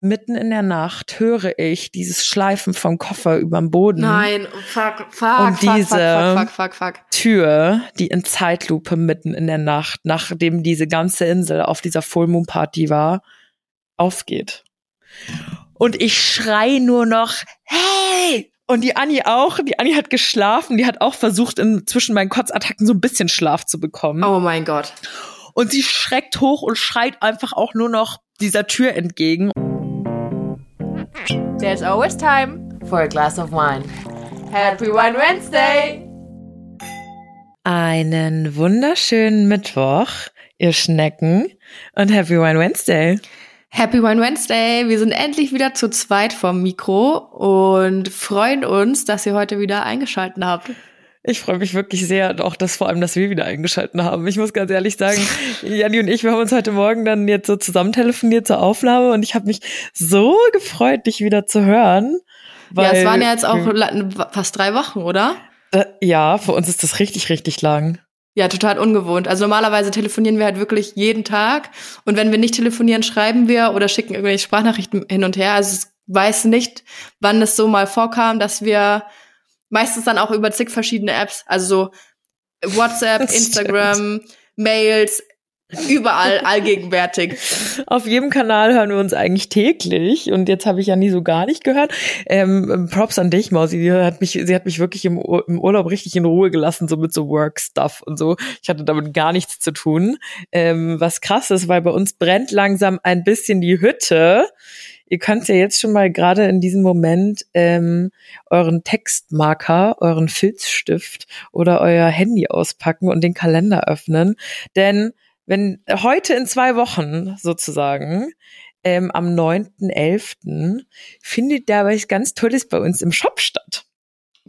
mitten in der Nacht höre ich dieses Schleifen vom Koffer überm Boden. Nein, fuck, fuck, Und fuck, diese- fuck, fuck, fuck, fuck, fuck. Tür, die in Zeitlupe mitten in der Nacht, nachdem diese ganze Insel auf dieser Full Moon Party war, aufgeht. Und ich schrei nur noch, hey! Und die Annie auch. Die Annie hat geschlafen. Die hat auch versucht, in, zwischen meinen Kotzattacken so ein bisschen Schlaf zu bekommen. Oh mein Gott. Und sie schreckt hoch und schreit einfach auch nur noch dieser Tür entgegen. There's always time for a glass of wine. Happy Wine Wednesday! Einen wunderschönen Mittwoch, ihr Schnecken. Und Happy Wine Wednesday. Happy Wine Wednesday! Wir sind endlich wieder zu zweit vom Mikro und freuen uns, dass ihr heute wieder eingeschaltet habt. Ich freue mich wirklich sehr, auch dass vor allem, dass wir wieder eingeschalten haben. Ich muss ganz ehrlich sagen, Janni und ich, wir haben uns heute Morgen dann jetzt so zusammen telefoniert zur Aufnahme und ich habe mich so gefreut, dich wieder zu hören. Weil, ja, es waren ja jetzt auch fast drei Wochen, oder? Äh, ja, für uns ist das richtig, richtig lang. Ja, total ungewohnt. Also normalerweise telefonieren wir halt wirklich jeden Tag. Und wenn wir nicht telefonieren, schreiben wir oder schicken irgendwelche Sprachnachrichten hin und her. Also ich weiß nicht, wann es so mal vorkam, dass wir meistens dann auch über zig verschiedene Apps, also so WhatsApp, Instagram, Mails, überall allgegenwärtig. Auf jedem Kanal hören wir uns eigentlich täglich und jetzt habe ich ja nie so gar nicht gehört. Ähm, Props an dich, Mausi. Die hat mich, sie hat mich wirklich im, Ur im Urlaub richtig in Ruhe gelassen, so mit so Work-Stuff und so. Ich hatte damit gar nichts zu tun. Ähm, was krass ist, weil bei uns brennt langsam ein bisschen die Hütte. Ihr könnt ja jetzt schon mal gerade in diesem Moment ähm, euren Textmarker, euren Filzstift oder euer Handy auspacken und den Kalender öffnen. Denn wenn heute in zwei Wochen sozusagen, ähm, am 9.11. findet da was ganz Tolles bei uns im Shop statt.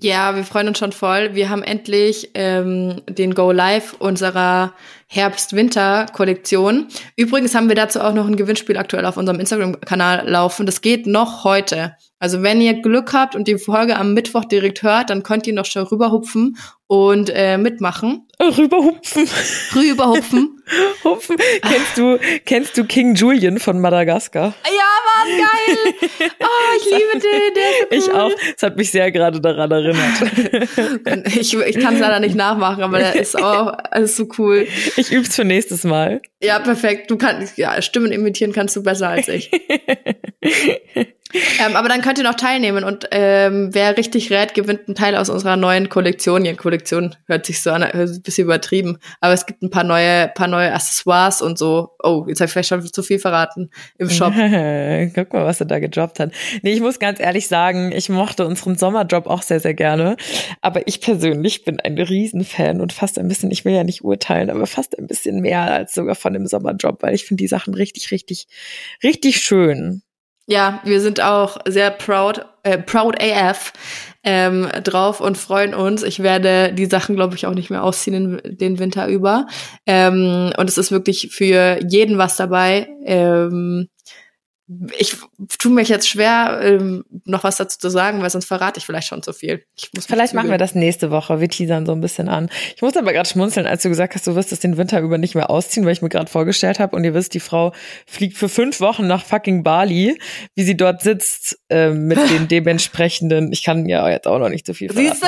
Ja, wir freuen uns schon voll. Wir haben endlich ähm, den Go Live unserer Herbst-Winter-Kollektion. Übrigens haben wir dazu auch noch ein Gewinnspiel aktuell auf unserem Instagram-Kanal laufen. Das geht noch heute. Also wenn ihr Glück habt und die Folge am Mittwoch direkt hört, dann könnt ihr noch schon rüberhupfen und äh, mitmachen. Rüberhupfen. Rüberhupfen. Hupfen. Kennst du, kennst du King Julian von Madagaskar? ja, Mann, geil. Oh, ich liebe den. Der ist so Ich cool. auch. Es hat mich sehr gerade daran erinnert. Ich, ich kann es leider nicht nachmachen, aber der ist auch ist so cool. Ich üb's für nächstes Mal. Ja, perfekt. Du kannst, ja, Stimmen imitieren kannst du besser als ich. Ähm, aber dann könnt ihr noch teilnehmen und ähm, wer richtig rät, gewinnt einen Teil aus unserer neuen Kollektion. Ja, Kollektion hört sich so an, sich ein bisschen übertrieben, aber es gibt ein paar neue, paar neue Accessoires und so. Oh, jetzt habe ich vielleicht schon zu viel verraten im Shop. Guck mal, was er da gejobbt hat. Nee, ich muss ganz ehrlich sagen, ich mochte unseren Sommerjob auch sehr, sehr gerne. Aber ich persönlich bin ein Riesenfan und fast ein bisschen, ich will ja nicht urteilen, aber fast ein bisschen mehr als sogar von dem Sommerjob, weil ich finde die Sachen richtig, richtig, richtig schön. Ja, wir sind auch sehr proud, äh, proud AF ähm, drauf und freuen uns. Ich werde die Sachen, glaube ich, auch nicht mehr ausziehen in, den Winter über. Ähm, und es ist wirklich für jeden was dabei. Ähm, ich tue mich jetzt schwer, ähm, noch was dazu zu sagen, weil sonst verrate ich vielleicht schon zu viel. Ich muss Vielleicht machen wir das nächste Woche. Wir teasern so ein bisschen an. Ich muss aber gerade schmunzeln, als du gesagt hast, du wirst es den Winter über nicht mehr ausziehen, weil ich mir gerade vorgestellt habe und ihr wisst, die Frau fliegt für fünf Wochen nach fucking Bali, wie sie dort sitzt ähm, mit den dementsprechenden. Ich kann ja jetzt auch noch nicht so viel verraten.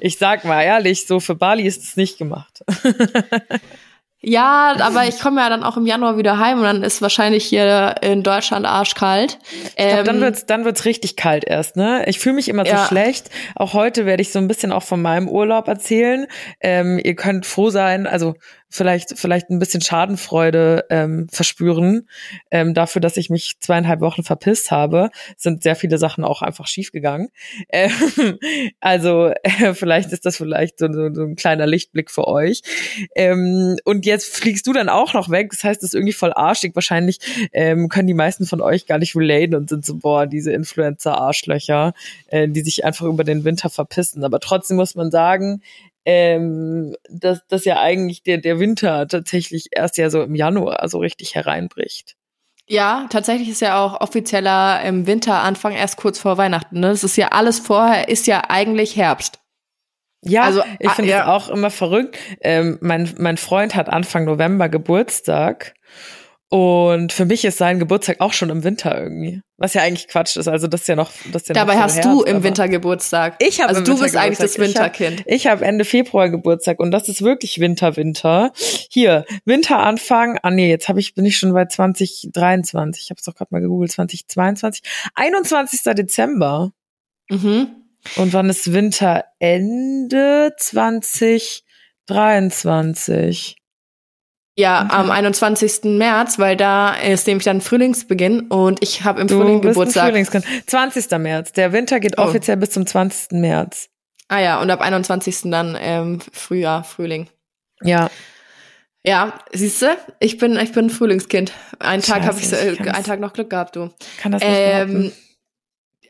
Ich sag mal ehrlich, so für Bali ist es nicht gemacht. Ja, aber ich komme ja dann auch im Januar wieder heim und dann ist wahrscheinlich hier in Deutschland arschkalt. Ich glaub, dann Ähm, wird's, dann wird's richtig kalt erst, ne? Ich fühle mich immer so Ja. schlecht. Auch heute werde ich so ein bisschen auch von meinem Urlaub erzählen. Ähm, ihr könnt froh sein, also vielleicht, vielleicht ein bisschen Schadenfreude ähm, verspüren ähm, dafür, dass ich mich zweieinhalb Wochen verpisst habe. Sind sehr viele Sachen auch einfach schiefgegangen. Ähm, also äh, vielleicht ist das vielleicht so, so, so ein kleiner Lichtblick für euch. Ähm, und jetzt fliegst du dann auch noch weg. Das heißt, das ist irgendwie voll arschig. Wahrscheinlich ähm, können die meisten von euch gar nicht relaten und sind so, boah, diese Influencer-Arschlöcher, äh, die sich einfach über den Winter verpissen. Aber trotzdem muss man sagen, ähm, dass, dass ja eigentlich der, der Winter tatsächlich erst ja so im Januar so richtig hereinbricht. Ja, tatsächlich ist ja auch offizieller im Winteranfang erst kurz vor Weihnachten. Ne? Das ist ja alles vorher, ist ja eigentlich Herbst. Ja, Also, ich finde ah, es ja. auch immer verrückt. Ähm, mein, mein Freund hat Anfang November Geburtstag Und für mich ist sein Geburtstag auch schon im Winter irgendwie. Was ja eigentlich Quatsch ist. Also das ist ja noch. Das ist ja Dabei noch hast Herbst, du im Winter Geburtstag. Ich habe Also du bist eigentlich das Winterkind. Ich habe hab Ende Februar Geburtstag und das ist wirklich Winter, Winter. Hier, Winteranfang. Ah nee, jetzt habe ich bin ich schon bei 2023. Ich habe es doch gerade mal gegoogelt. 2022. 21. Dezember. Mhm. Und wann ist Winterende? 2023. Ja, Okay. am 21. März, weil da ist nämlich dann Frühlingsbeginn und ich habe im Du Frühling bist ein Geburtstag. Frühlingskind. 20. März. Der Winter geht Oh. offiziell bis zum 20. März. Ah ja, und ab 21. dann ähm, Frühjahr, Frühling. Ja. Ja, siehst du, ich bin ich bin ein Frühlingskind. Einen Tag habe ich äh, ich kann's- einen Tag noch Glück gehabt, du. Kann das nicht Ähm, behaupten.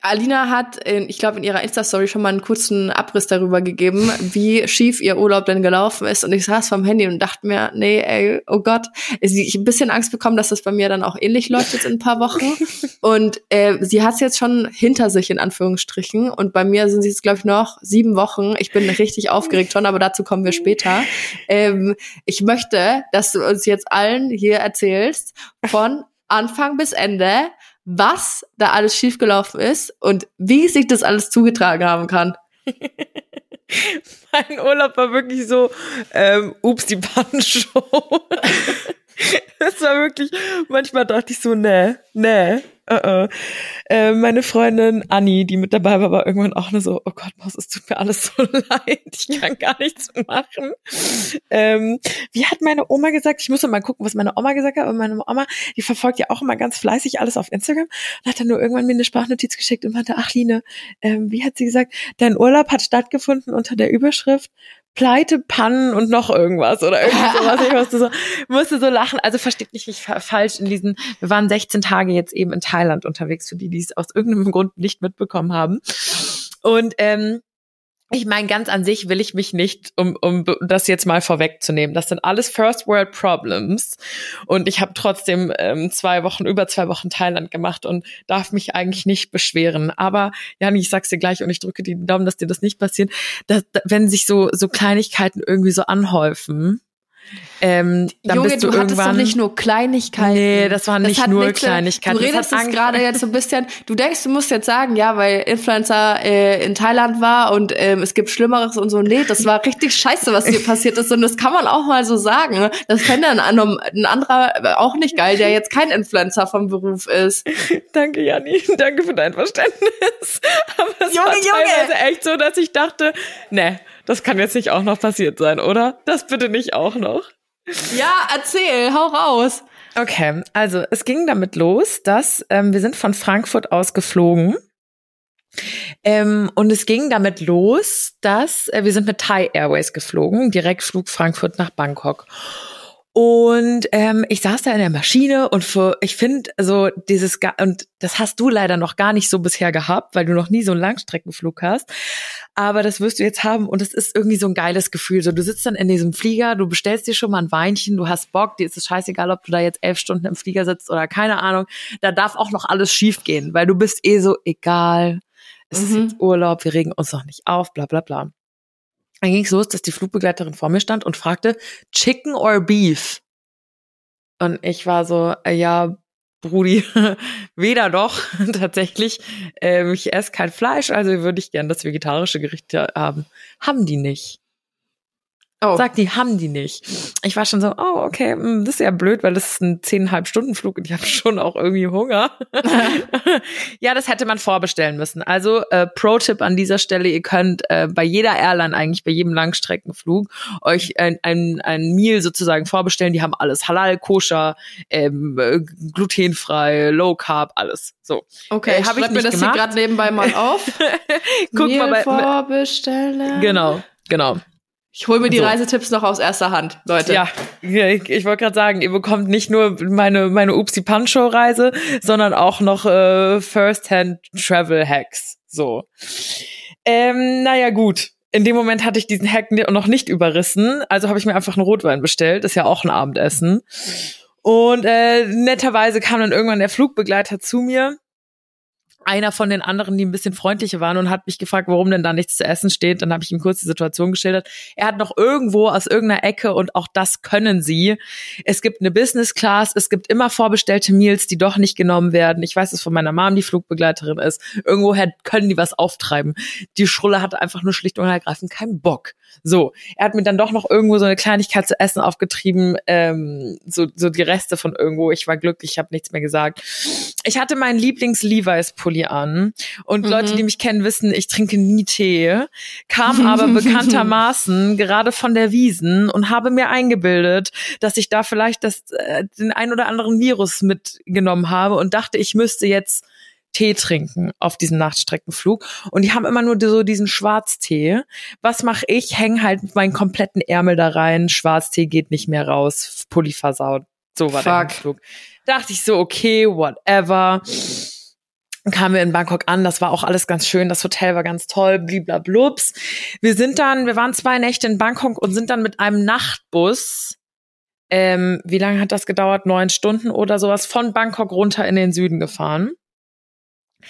Alina hat, in, ich glaube, in ihrer Insta-Story schon mal einen kurzen Abriss darüber gegeben, wie schief ihr Urlaub denn gelaufen ist. Und ich saß vom Handy und dachte mir, nee, ey, oh Gott. Sie- Ich hab ein bisschen Angst bekommen, dass das bei mir dann auch ähnlich läuft jetzt in ein paar Wochen. Und äh, sie hat es jetzt schon hinter sich, in Anführungsstrichen. Und bei mir sind es jetzt, glaube ich, noch sieben Wochen. Ich bin richtig aufgeregt schon, aber dazu kommen wir später. Ähm, ich möchte, dass du uns jetzt allen hier erzählst, von Anfang bis Ende, was da alles schiefgelaufen ist und wie sich das alles zugetragen haben kann. Mein Urlaub war wirklich so, ähm, ups, die Pannenshow. Es war wirklich, manchmal dachte ich so, nee, nee, uh -uh. Äh, meine Freundin Anni, die mit dabei war, war irgendwann auch nur so, oh Gott, Maus, es tut mir alles so leid, ich kann gar nichts machen. Ähm, wie hat meine Oma gesagt? Ich muss mal gucken, was meine Oma gesagt hat, aber meine Oma, die verfolgt ja auch immer ganz fleißig alles auf Instagram und hat dann nur irgendwann mir eine Sprachnotiz geschickt und meinte, ach Line, ähm, wie hat sie gesagt, dein Urlaub hat stattgefunden unter der Überschrift Pleite, Pannen und noch irgendwas oder irgendwie sowas. Ich musste so, musste so lachen. Also versteht mich nicht fa- falsch in diesen, wir waren 16 Tage jetzt eben in Thailand unterwegs, für die, die es aus irgendeinem Grund nicht mitbekommen haben. Und ähm, ich meine, ganz an sich will ich mich nicht, um, um das jetzt mal vorwegzunehmen. Das sind alles First World Problems. Und ich habe trotzdem ähm, zwei Wochen, über zwei Wochen Thailand gemacht und darf mich eigentlich nicht beschweren. Aber, Jani, ich sag's dir gleich und ich drücke die Daumen, dass dir das nicht passiert. Dass, wenn sich so, so Kleinigkeiten irgendwie so anhäufen, ähm, dann Junge, bist du, du, hattest doch nicht nur Kleinigkeiten. Nee, das waren nicht hat nur nichts- Kleinigkeiten. Du Das redest es gerade jetzt so ein bisschen, du denkst, du musst jetzt sagen, ja, weil Influencer äh, in Thailand war und ähm, es gibt Schlimmeres und so. Nee, das war richtig scheiße, was hier passiert ist. Und das kann man auch mal so sagen. Das fände ein, ein anderer auch nicht geil, der jetzt kein Influencer vom Beruf ist. Danke, Janni. Danke für dein Verständnis. Aber es Junge, war Junge. teilweise echt so, dass ich dachte, ne, das kann jetzt nicht auch noch passiert sein, oder? Das bitte nicht auch noch. Ja, erzähl, hau raus. Okay, also es ging damit los, dass ähm, wir sind von Frankfurt aus geflogen. Ähm, und es ging damit los, dass äh, wir sind mit Thai Airways geflogen, Direktflug Frankfurt nach Bangkok. Und ähm, ich saß da in der Maschine und für, ich finde, also dieses, und das hast du leider noch gar nicht so bisher gehabt, weil du noch nie so einen Langstreckenflug hast. Aber das wirst du jetzt haben und es ist irgendwie so ein geiles Gefühl. So, du sitzt dann in diesem Flieger, du bestellst dir schon mal ein Weinchen, du hast Bock, dir ist es scheißegal, ob du da jetzt elf Stunden im Flieger sitzt oder keine Ahnung. Da darf auch noch alles schief gehen, weil du bist eh so egal. Es ist Mhm. jetzt Urlaub, wir regen uns noch nicht auf, bla bla bla. Dann ging es los, dass die Flugbegleiterin vor mir stand und fragte, Chicken or Beef? Und ich war so, äh, ja, Brudi, weder doch, tatsächlich. Ähm, ich esse kein Fleisch, also würde ich gern das vegetarische Gericht haben. Haben die nicht. Oh. Sagt die, haben die nicht. Ich war schon so, oh, okay, hm, das ist ja blöd, weil das ist ein zehneinhalb Stunden Flug und ich habe schon auch irgendwie Hunger. ja, das hätte man vorbestellen müssen. Also äh, Pro-Tipp an dieser Stelle, ihr könnt äh, bei jeder Airline eigentlich, bei jedem Langstreckenflug, euch ein, ein, ein Meal sozusagen vorbestellen. Die haben alles halal, koscher, ähm, äh, glutenfrei, low carb, alles. So. Okay, Äh, ich hab ich mir das gemacht. hier gerade nebenbei mal auf. Guck Meal mal bei, vorbestellen. genau, genau. Ich hole mir die So. Reisetipps noch aus erster Hand, Leute. Ja, ich, ich wollte gerade sagen, ihr bekommt nicht nur meine meine Upsi Pancho Reise, sondern auch noch äh, First-Hand Travel Hacks. So. Ähm, naja, gut. In dem Moment hatte ich diesen Hack noch nicht überrissen, also habe ich mir einfach einen Rotwein bestellt. Ist ja auch ein Abendessen. Und äh, netterweise kam dann irgendwann der Flugbegleiter zu mir einer von den anderen, die ein bisschen freundlicher waren und hat mich gefragt, warum denn da nichts zu essen steht. Dann habe ich ihm kurz die Situation geschildert. Er hat noch irgendwo aus irgendeiner Ecke und auch das können sie. Es gibt eine Business Class, es gibt immer vorbestellte Meals, die doch nicht genommen werden. Ich weiß es von meiner Mom, die Flugbegleiterin ist. Irgendwoher können die was auftreiben. Die Schrulle hatte einfach nur schlicht und ergreifend keinen Bock. So, er hat mir dann doch noch irgendwo so eine Kleinigkeit zu essen aufgetrieben, ähm, so, so die Reste von irgendwo. Ich war glücklich, ich habe nichts mehr gesagt. Ich hatte meinen Lieblings-Levi's-Pulli an und mhm. Leute, die mich kennen, wissen, ich trinke nie Tee, kam aber bekanntermaßen gerade von der Wiesen und habe mir eingebildet, dass ich da vielleicht das, äh, den ein oder anderen Virus mitgenommen habe und dachte, ich müsste jetzt Tee trinken auf diesem Nachtstreckenflug. Und die haben immer nur so diesen Schwarztee. Was mache ich? Häng halt meinen kompletten Ärmel da rein. Schwarztee geht nicht mehr raus. Pulli versaut. So war Fuck. der Flug. Dachte ich so, okay, whatever. Dann kamen wir in Bangkok an, das war auch alles ganz schön, das Hotel war ganz toll, bliblablubs. Wir sind dann, wir waren zwei Nächte in Bangkok und sind dann mit einem Nachtbus, ähm, wie lange hat das gedauert? Neun Stunden oder sowas, von Bangkok runter in den Süden gefahren.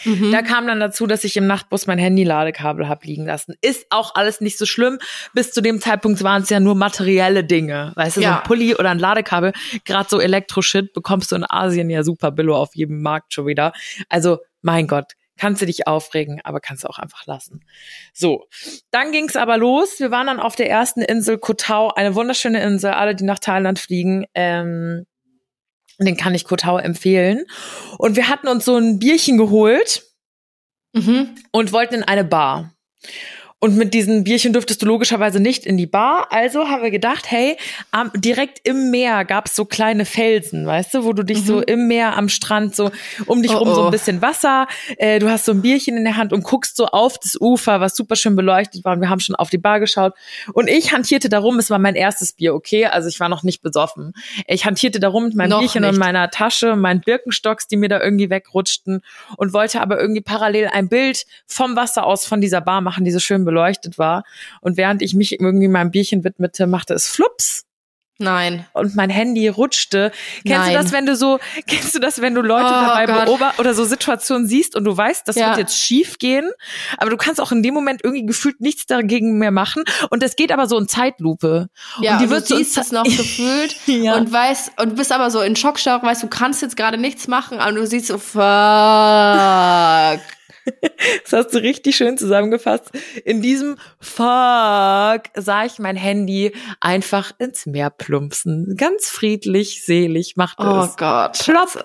Mhm. Da kam dann dazu, dass ich im Nachtbus mein Handy-Ladekabel hab liegen lassen. Ist auch alles nicht so schlimm. Bis zu dem Zeitpunkt waren es ja nur materielle Dinge. Weißt du, ja. so ein Pulli oder ein Ladekabel, gerade so Elektro-Shit bekommst du in Asien ja super billo auf jedem Markt schon wieder. Also, mein Gott, kannst du dich aufregen, aber kannst du auch einfach lassen. So, dann ging's aber los. Wir waren dann auf der ersten Insel Koh Tao, eine wunderschöne Insel. Alle, die nach Thailand fliegen, ähm, den kann ich Kotau empfehlen. Und wir hatten uns so ein Bierchen geholt mhm. und wollten in eine Bar. Und mit diesen Bierchen dürftest du logischerweise nicht in die Bar. Also haben wir gedacht, hey, am, direkt im Meer gab es so kleine Felsen, weißt du, wo du dich mhm. so im Meer am Strand so um dich oh, rum so ein oh. bisschen Wasser, äh, du hast so ein Bierchen in der Hand und guckst so auf das Ufer, was super schön beleuchtet war. Und wir haben schon auf die Bar geschaut. Und ich hantierte darum, es war mein erstes Bier, okay? Also ich war noch nicht besoffen. Ich hantierte darum mit meinem noch Bierchen nicht. und meiner Tasche, meinen Birkenstocks, die mir da irgendwie wegrutschten und wollte aber irgendwie parallel ein Bild vom Wasser aus von dieser Bar machen, diese schön beleuchtet war. Und während ich mich irgendwie meinem Bierchen widmete, machte es flups. Nein. Und mein Handy rutschte. Kennst Nein. du das, wenn du so, kennst du das, wenn du Leute oh, dabei beobachtest oder so Situationen siehst und du weißt, das ja. wird jetzt schief gehen, aber du kannst auch in dem Moment irgendwie gefühlt nichts dagegen mehr machen und es geht aber so in Zeitlupe. Ja, und die wird du siehst es noch gefühlt ja. und weißt und bist aber so in Schockstarre, weißt du kannst jetzt gerade nichts machen, aber du siehst so fuck. Das hast du richtig schön zusammengefasst. In diesem Fuck sah ich mein Handy einfach ins Meer plumpsen. Ganz friedlich, selig machte oh es. Oh Gott. Plopp.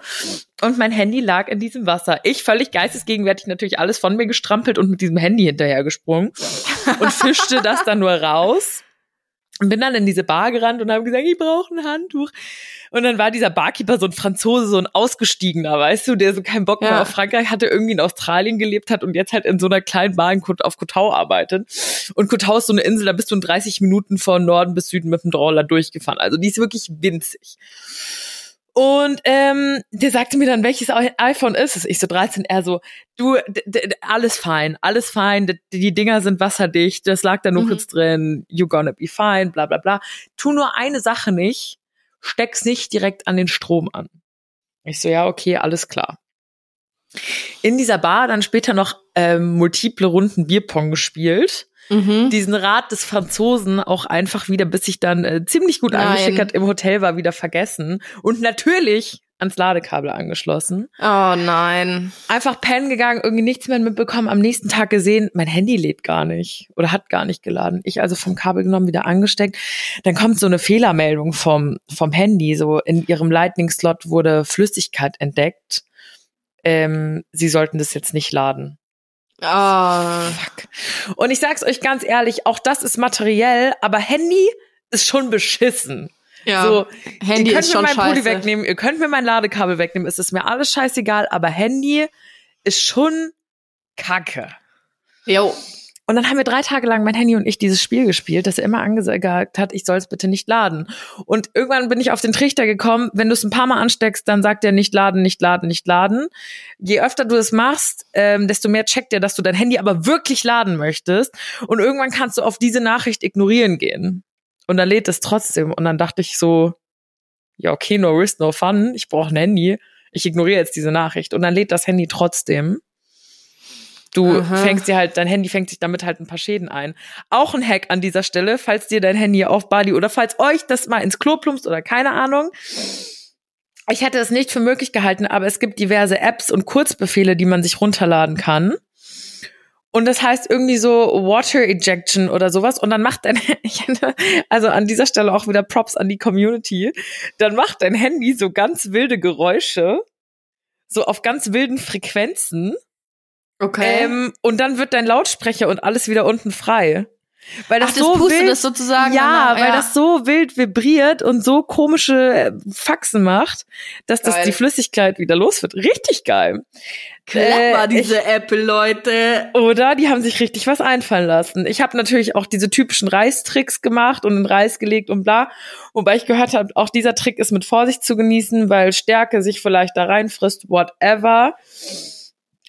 Und mein Handy lag in diesem Wasser. Ich völlig geistesgegenwärtig natürlich alles von mir gestrampelt und mit diesem Handy hinterhergesprungen und fischte das dann nur raus. Und bin dann in diese Bar gerannt und habe gesagt, ich brauche ein Handtuch. Und dann war dieser Barkeeper so ein Franzose, so ein ausgestiegener, weißt du, der so keinen Bock mehr auf Frankreich hatte, irgendwie in Australien gelebt hat und jetzt halt in so einer kleinen Bar in auf Kotau arbeitet. Und Kotau ist so eine Insel, da bist du in 30 Minuten von Norden bis Süden mit dem Droller durchgefahren. Also die ist wirklich winzig. Und ähm, der sagte mir dann, welches iPhone ist es? Ich so 13, er so, du, alles fein, alles fein, die Dinger sind wasserdicht, das lag da nur mhm. kurz drin, you gonna be fine, bla bla bla. Tu nur eine Sache nicht, steck's nicht direkt an den Strom an. Ich so, ja, okay, alles klar. In dieser Bar dann später noch ähm, multiple Runden Bierpong gespielt mhm. diesen Rat des Franzosen auch einfach wieder, bis ich dann äh, ziemlich gut angeschickert im Hotel war, wieder vergessen. Und natürlich ans Ladekabel angeschlossen. Oh nein. Einfach pennen gegangen, irgendwie nichts mehr mitbekommen. Am nächsten Tag gesehen, mein Handy lädt gar nicht oder hat gar nicht geladen. Ich also vom Kabel genommen, wieder angesteckt. Dann kommt so eine Fehlermeldung vom, vom Handy. So in ihrem Lightning-Slot wurde Flüssigkeit entdeckt. Ähm, sie sollten das jetzt nicht laden. Oh. Fuck. Und ich sag's euch ganz ehrlich, auch das ist materiell, aber Handy ist schon beschissen. Ja, so, Handy ihr könnt ist mir mein scheiße. Pulli wegnehmen, ihr könnt mir mein Ladekabel wegnehmen, es ist mir alles scheißegal, aber Handy ist schon Kacke. Jo. Und dann haben wir drei Tage lang mein Handy und ich dieses Spiel gespielt, das er immer angesagt hat, ich soll es bitte nicht laden. Und irgendwann bin ich auf den Trichter gekommen, wenn du es ein paar Mal ansteckst, dann sagt er nicht laden, nicht laden, nicht laden. Je öfter du es machst, ähm, desto mehr checkt er, dass du dein Handy aber wirklich laden möchtest. Und irgendwann kannst du auf diese Nachricht ignorieren gehen. Und dann lädt es trotzdem. Und dann dachte ich so, ja, okay, no risk, no fun. Ich brauche ein Handy. Ich ignoriere jetzt diese Nachricht. Und dann lädt das Handy trotzdem. Du Aha. fängst dir halt, dein Handy fängt sich damit halt ein paar Schäden ein. Auch ein Hack an dieser Stelle, falls dir dein Handy auf Bali oder falls euch das mal ins Klo plumpst oder keine Ahnung. Ich hätte es nicht für möglich gehalten, aber es gibt diverse Apps und Kurzbefehle, die man sich runterladen kann. Und das heißt irgendwie so Water Ejection oder sowas. Und dann macht dein, also an dieser Stelle auch wieder Props an die Community. Dann macht dein Handy so ganz wilde Geräusche. So auf ganz wilden Frequenzen. Okay. Ähm, und dann wird dein Lautsprecher und alles wieder unten frei. Weil das, Ach, das so wild, das sozusagen. Ja, weil ja. das so wild vibriert und so komische äh, Faxen macht, dass geil. das die Flüssigkeit wieder los wird. Richtig geil. Clever, äh, diese ich, Apple, Leute. Oder die haben sich richtig was einfallen lassen. Ich habe natürlich auch diese typischen Reistricks gemacht und in Reis gelegt und bla. Wobei ich gehört habe, auch dieser Trick ist mit Vorsicht zu genießen, weil Stärke sich vielleicht da reinfrisst, whatever.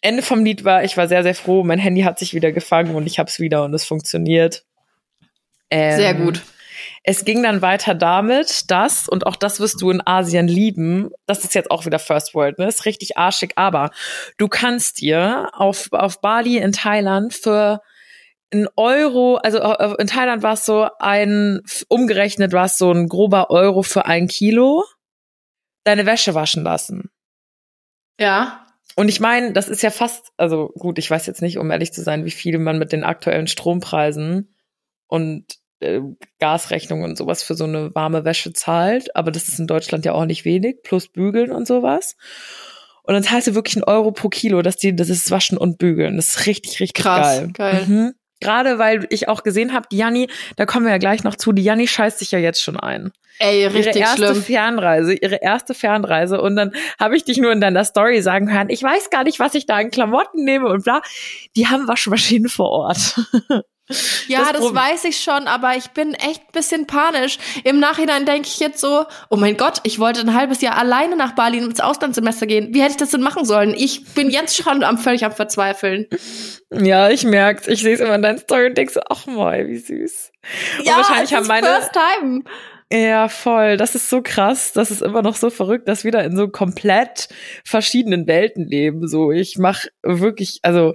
Ende vom Lied war, ich war sehr, sehr froh. Mein Handy hat sich wieder gefangen und ich hab's wieder und es funktioniert. Ähm, sehr gut. Es ging dann weiter damit, dass, und auch das wirst du in Asien lieben, das ist jetzt auch wieder First World, ne? Ist richtig arschig, aber du kannst dir auf, auf Bali in Thailand für ein Euro, also äh, in Thailand war es so ein, umgerechnet war es so ein grober Euro für ein Kilo, deine Wäsche waschen lassen. Ja. Und ich meine, das ist ja fast, also gut, ich weiß jetzt nicht, um ehrlich zu sein, wie viel man mit den aktuellen Strompreisen und äh, Gasrechnungen und sowas für so eine warme Wäsche zahlt, aber das ist in Deutschland ja auch nicht wenig, plus Bügeln und sowas. Und dann zahlst du wirklich einen Euro pro Kilo, dass die, das ist Waschen und Bügeln. Das ist richtig, richtig Krass, geil. geil. Mhm. Gerade weil ich auch gesehen habe, die Janni, da kommen wir ja gleich noch zu, die Janni scheißt sich ja jetzt schon ein. Ey, richtig ihre erste schlimm. Fernreise, ihre erste Fernreise und dann habe ich dich nur in deiner Story sagen hören, ich weiß gar nicht, was ich da in Klamotten nehme und bla. Die haben Waschmaschinen vor Ort. Ja, das, das weiß ich schon, aber ich bin echt ein bisschen panisch. Im Nachhinein denke ich jetzt so, oh mein Gott, ich wollte ein halbes Jahr alleine nach Bali ins Auslandssemester gehen. Wie hätte ich das denn machen sollen? Ich bin jetzt schon am, völlig am Verzweifeln. Ja, ich merk's. Ich sehe es immer in deinen Story und denke so, ach mal, wie süß. Und ja, wahrscheinlich haben meine first time. Ja, voll. Das ist so krass. Das ist immer noch so verrückt, dass wir da in so komplett verschiedenen Welten leben. So, ich mach wirklich, also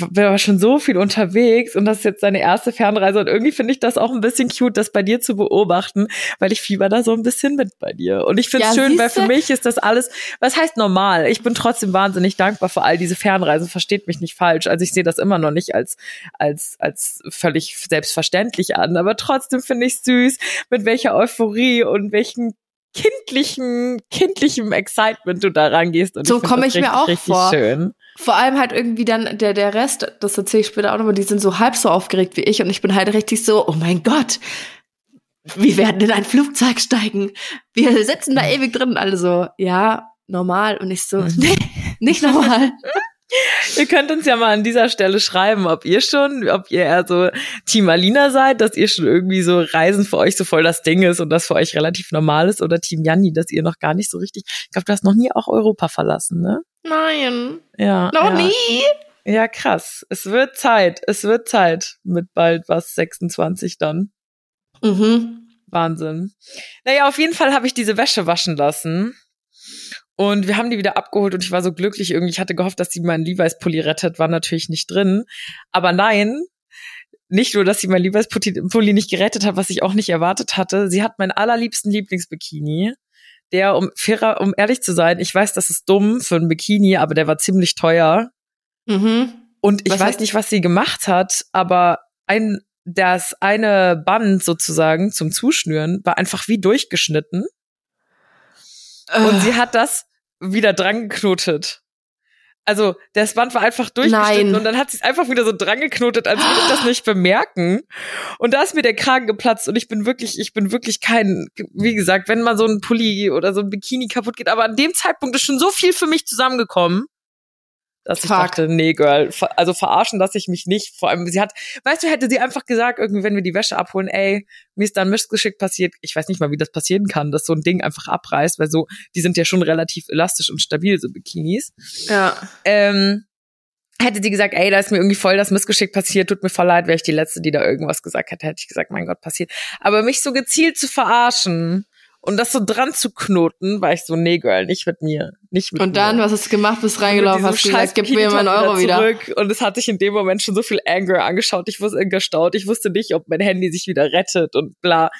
aber schon so viel unterwegs und das ist jetzt seine erste Fernreise und irgendwie finde ich das auch ein bisschen cute, das bei dir zu beobachten, weil ich fieber da so ein bisschen mit bei dir. Und ich finde es ja, schön, weil für mich ist das alles, was heißt normal? Ich bin trotzdem wahnsinnig dankbar für all diese Fernreisen, versteht mich nicht falsch. Also ich sehe das immer noch nicht als, als, als völlig selbstverständlich an, aber trotzdem finde ich süß, mit welcher Euphorie und welchen kindlichen, kindlichem Excitement du da rangehst. Und so komme ich, mir auch vor. Schön. Vor allem halt irgendwie dann der, der Rest, das erzähle ich später auch nochmal, die sind so halb so aufgeregt wie ich und ich bin halt richtig so, oh mein Gott, wir werden in ein Flugzeug steigen. Wir sitzen da ewig drin. Alle so, ja, normal. Und ich so, mhm. nee, nicht normal. Ihr könnt uns ja mal an dieser Stelle schreiben, ob ihr schon, ob ihr eher so Team Alina seid, dass ihr schon irgendwie so Reisen für euch so voll das Ding ist und das für euch relativ normal ist oder Team Janni, dass ihr noch gar nicht so richtig, ich glaube, du hast noch nie auch Europa verlassen, ne? Nein. Ja. Noch ja. nie? Ja, krass. Es wird Zeit. Es wird Zeit mit bald was 26 dann. Mhm. Wahnsinn. Naja, auf jeden Fall habe ich diese Wäsche waschen lassen. Und wir haben die wieder abgeholt und ich war so glücklich irgendwie. Ich hatte gehofft, dass sie meinen Levi's-Pulli rettet, war natürlich nicht drin. Aber nein, nicht nur, dass sie meinen Levi's-Pulli nicht gerettet hat, was ich auch nicht erwartet hatte. Sie hat meinen allerliebsten Lieblingsbikini der, um fairer, um ehrlich zu sein, ich weiß, das ist dumm für ein Bikini, aber der war ziemlich teuer. Mhm. Und ich was weiß nicht, was sie gemacht hat, aber ein, das eine Band sozusagen zum Zuschnüren war einfach wie durchgeschnitten. Und sie hat das wieder dran geknotet. Also das Band war einfach durchgeschnitten Nein. und dann hat sie es einfach wieder so dran geknotet, als würde ich das nicht bemerken. Und da ist mir der Kragen geplatzt und ich bin wirklich, ich bin wirklich kein, wie gesagt, wenn mal so ein Pulli oder so ein Bikini kaputt geht, aber an dem Zeitpunkt ist schon so viel für mich zusammengekommen dass Fuck. ich dachte, nee, Girl, also verarschen lasse ich mich nicht. Vor allem, sie hat, weißt du, hätte sie einfach gesagt, irgendwie, wenn wir die Wäsche abholen, ey, mir ist da ein Missgeschick passiert. Ich weiß nicht mal, wie das passieren kann, dass so ein Ding einfach abreißt, weil so, die sind ja schon relativ elastisch und stabil, so Bikinis. Ja. Ähm, hätte sie gesagt, ey, da ist mir irgendwie voll das Missgeschick passiert, tut mir voll leid, wäre ich die Letzte, die da irgendwas gesagt hätte, hätte ich gesagt, mein Gott, passiert. Aber mich so gezielt zu verarschen Und das so dran zu knoten, war ich so, nee, Girl, nicht mit mir. Nicht mit Und dann, mir. was hast du gemacht? Bist reingelaufen, hast gesagt, gib mir meinen Euro wieder. Zurück. Und es hat sich in dem Moment schon so viel Anger angeschaut. Ich wusste gestaut. Ich wusste nicht, ob mein Handy sich wieder rettet und bla.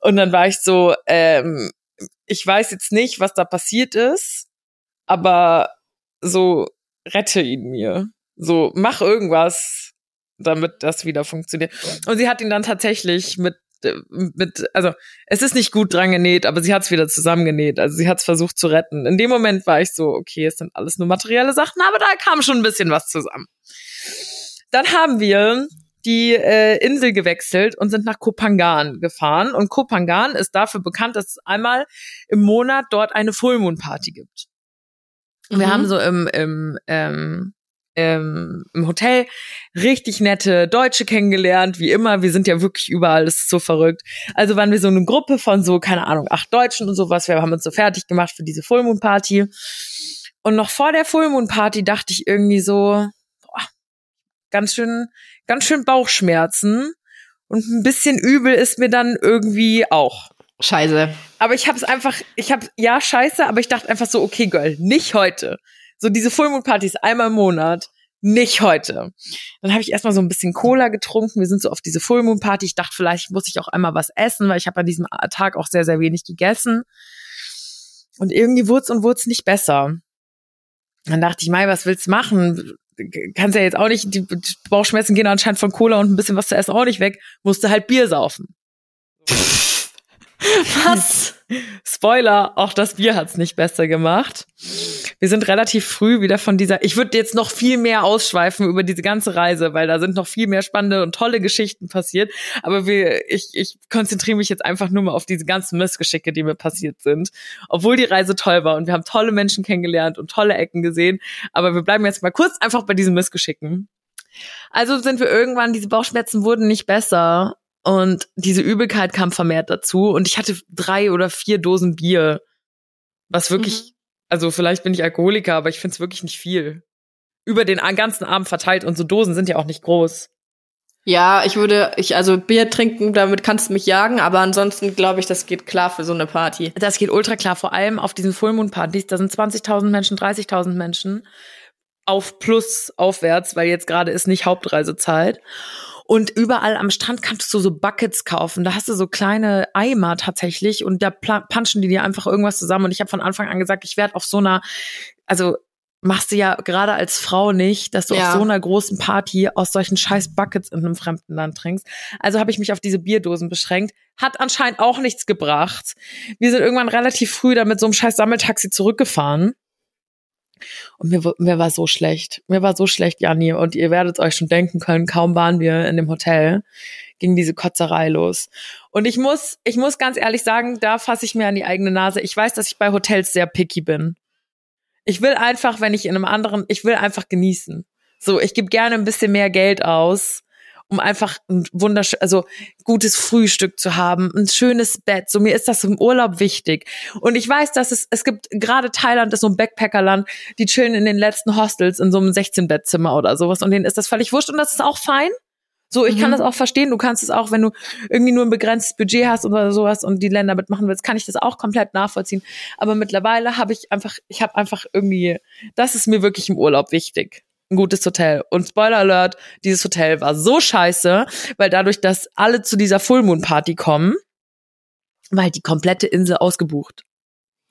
Und dann war ich so, ähm, ich weiß jetzt nicht, was da passiert ist, aber so rette ihn mir. So, mach irgendwas, damit das wieder funktioniert. Und sie hat ihn dann tatsächlich mit mit, also es ist nicht gut dran genäht, aber sie hat es wieder zusammengenäht. Also sie hat es versucht zu retten. In dem Moment war ich so, okay, es sind alles nur materielle Sachen, aber da kam schon ein bisschen was zusammen. Dann haben wir die äh, Insel gewechselt und sind nach Kopangan gefahren. Und Kopangan ist dafür bekannt, dass es einmal im Monat dort eine Full Moon Party gibt. Mhm. Wir haben so im, im ähm, ähm, im Hotel richtig nette Deutsche kennengelernt, wie immer. Wir sind ja wirklich überall, das ist so verrückt. Also waren wir so eine Gruppe von so, keine Ahnung, acht Deutschen und sowas. Wir haben uns so fertig gemacht für diese Full Moon Party. Und noch vor der Full Moon Party dachte ich irgendwie so, boah, ganz schön, ganz schön Bauchschmerzen. Und ein bisschen übel ist mir dann irgendwie auch. Scheiße. Aber ich habe es einfach, ich habe ja scheiße, aber ich dachte einfach so, okay, Girl, nicht heute. So diese Full Moon Partys einmal im Monat, nicht heute. Dann habe ich erstmal so ein bisschen Cola getrunken. Wir sind so auf diese Full Moon Party. Ich dachte, vielleicht muss ich auch einmal was essen, weil ich habe an diesem Tag auch sehr, sehr wenig gegessen. Und irgendwie wurde und wurde nicht besser. Dann dachte ich, Mai, was willst du machen? Kannst ja jetzt auch nicht, die Bauchschmerzen gehen anscheinend von Cola und ein bisschen was zu essen auch nicht weg. Musste halt Bier saufen. Was? Spoiler, auch das Bier hat's nicht besser gemacht. Wir sind relativ früh wieder von dieser, ich würde jetzt noch viel mehr ausschweifen über diese ganze Reise, weil da sind noch viel mehr spannende und tolle Geschichten passiert. Aber wir, ich, ich konzentriere mich jetzt einfach nur mal auf diese ganzen Missgeschicke, die mir passiert sind. Obwohl die Reise toll war und wir haben tolle Menschen kennengelernt und tolle Ecken gesehen. Aber wir bleiben jetzt mal kurz einfach bei diesen Missgeschicken. Also sind wir irgendwann, diese Bauchschmerzen wurden nicht besser und diese Übelkeit kam vermehrt dazu. Und ich hatte drei oder vier Dosen Bier. Was wirklich, mhm. also vielleicht bin ich Alkoholiker, aber ich finde es wirklich nicht viel. Über den ganzen Abend verteilt und so Dosen sind ja auch nicht groß. Ja, ich würde, ich, also Bier trinken, damit kannst du mich jagen, aber ansonsten glaube ich, das geht klar für so eine Party. Das geht ultra klar, vor allem auf diesen Full Moon Partys, da sind 20.000 Menschen, 30.000 Menschen auf plus aufwärts, weil jetzt gerade ist nicht Hauptreisezeit. Und überall am Strand kannst du so Buckets kaufen. Da hast du so kleine Eimer tatsächlich und da punchen die dir einfach irgendwas zusammen. Und ich habe von Anfang an gesagt, ich werde auf so einer, also machst du ja gerade als Frau nicht, dass du ja. auf so einer großen Party aus solchen scheiß Buckets in einem fremden Land trinkst. Also habe ich mich auf diese Bierdosen beschränkt. Hat anscheinend auch nichts gebracht. Wir sind irgendwann relativ früh da mit so einem scheiß Sammeltaxi zurückgefahren. Und mir, mir war so schlecht. Mir war so schlecht, Janni. Und ihr werdet euch schon denken können, kaum waren wir in dem Hotel, ging diese Kotzerei los. Und ich muss, ich muss ganz ehrlich sagen, da fasse ich mir an die eigene Nase. Ich weiß, dass ich bei Hotels sehr picky bin. Ich will einfach, wenn ich in einem anderen, ich will einfach genießen. So, ich gebe gerne ein bisschen mehr Geld aus um einfach ein wunderschön, also gutes Frühstück zu haben, ein schönes Bett. So mir ist das im Urlaub wichtig. Und ich weiß, dass es es gibt gerade Thailand ist so ein Backpackerland, die chillen in den letzten Hostels in so einem 16 Bettzimmer oder sowas und denen ist das völlig wurscht und das ist auch fein. So, ich mhm. kann das auch verstehen. Du kannst es auch, wenn du irgendwie nur ein begrenztes Budget hast oder sowas und die Länder mitmachen willst, kann ich das auch komplett nachvollziehen. Aber mittlerweile habe ich einfach, ich habe einfach irgendwie, das ist mir wirklich im Urlaub wichtig ein gutes Hotel. Und Spoiler Alert, dieses Hotel war so scheiße, weil dadurch, dass alle zu dieser Full Moon Party kommen, war halt die komplette Insel ausgebucht.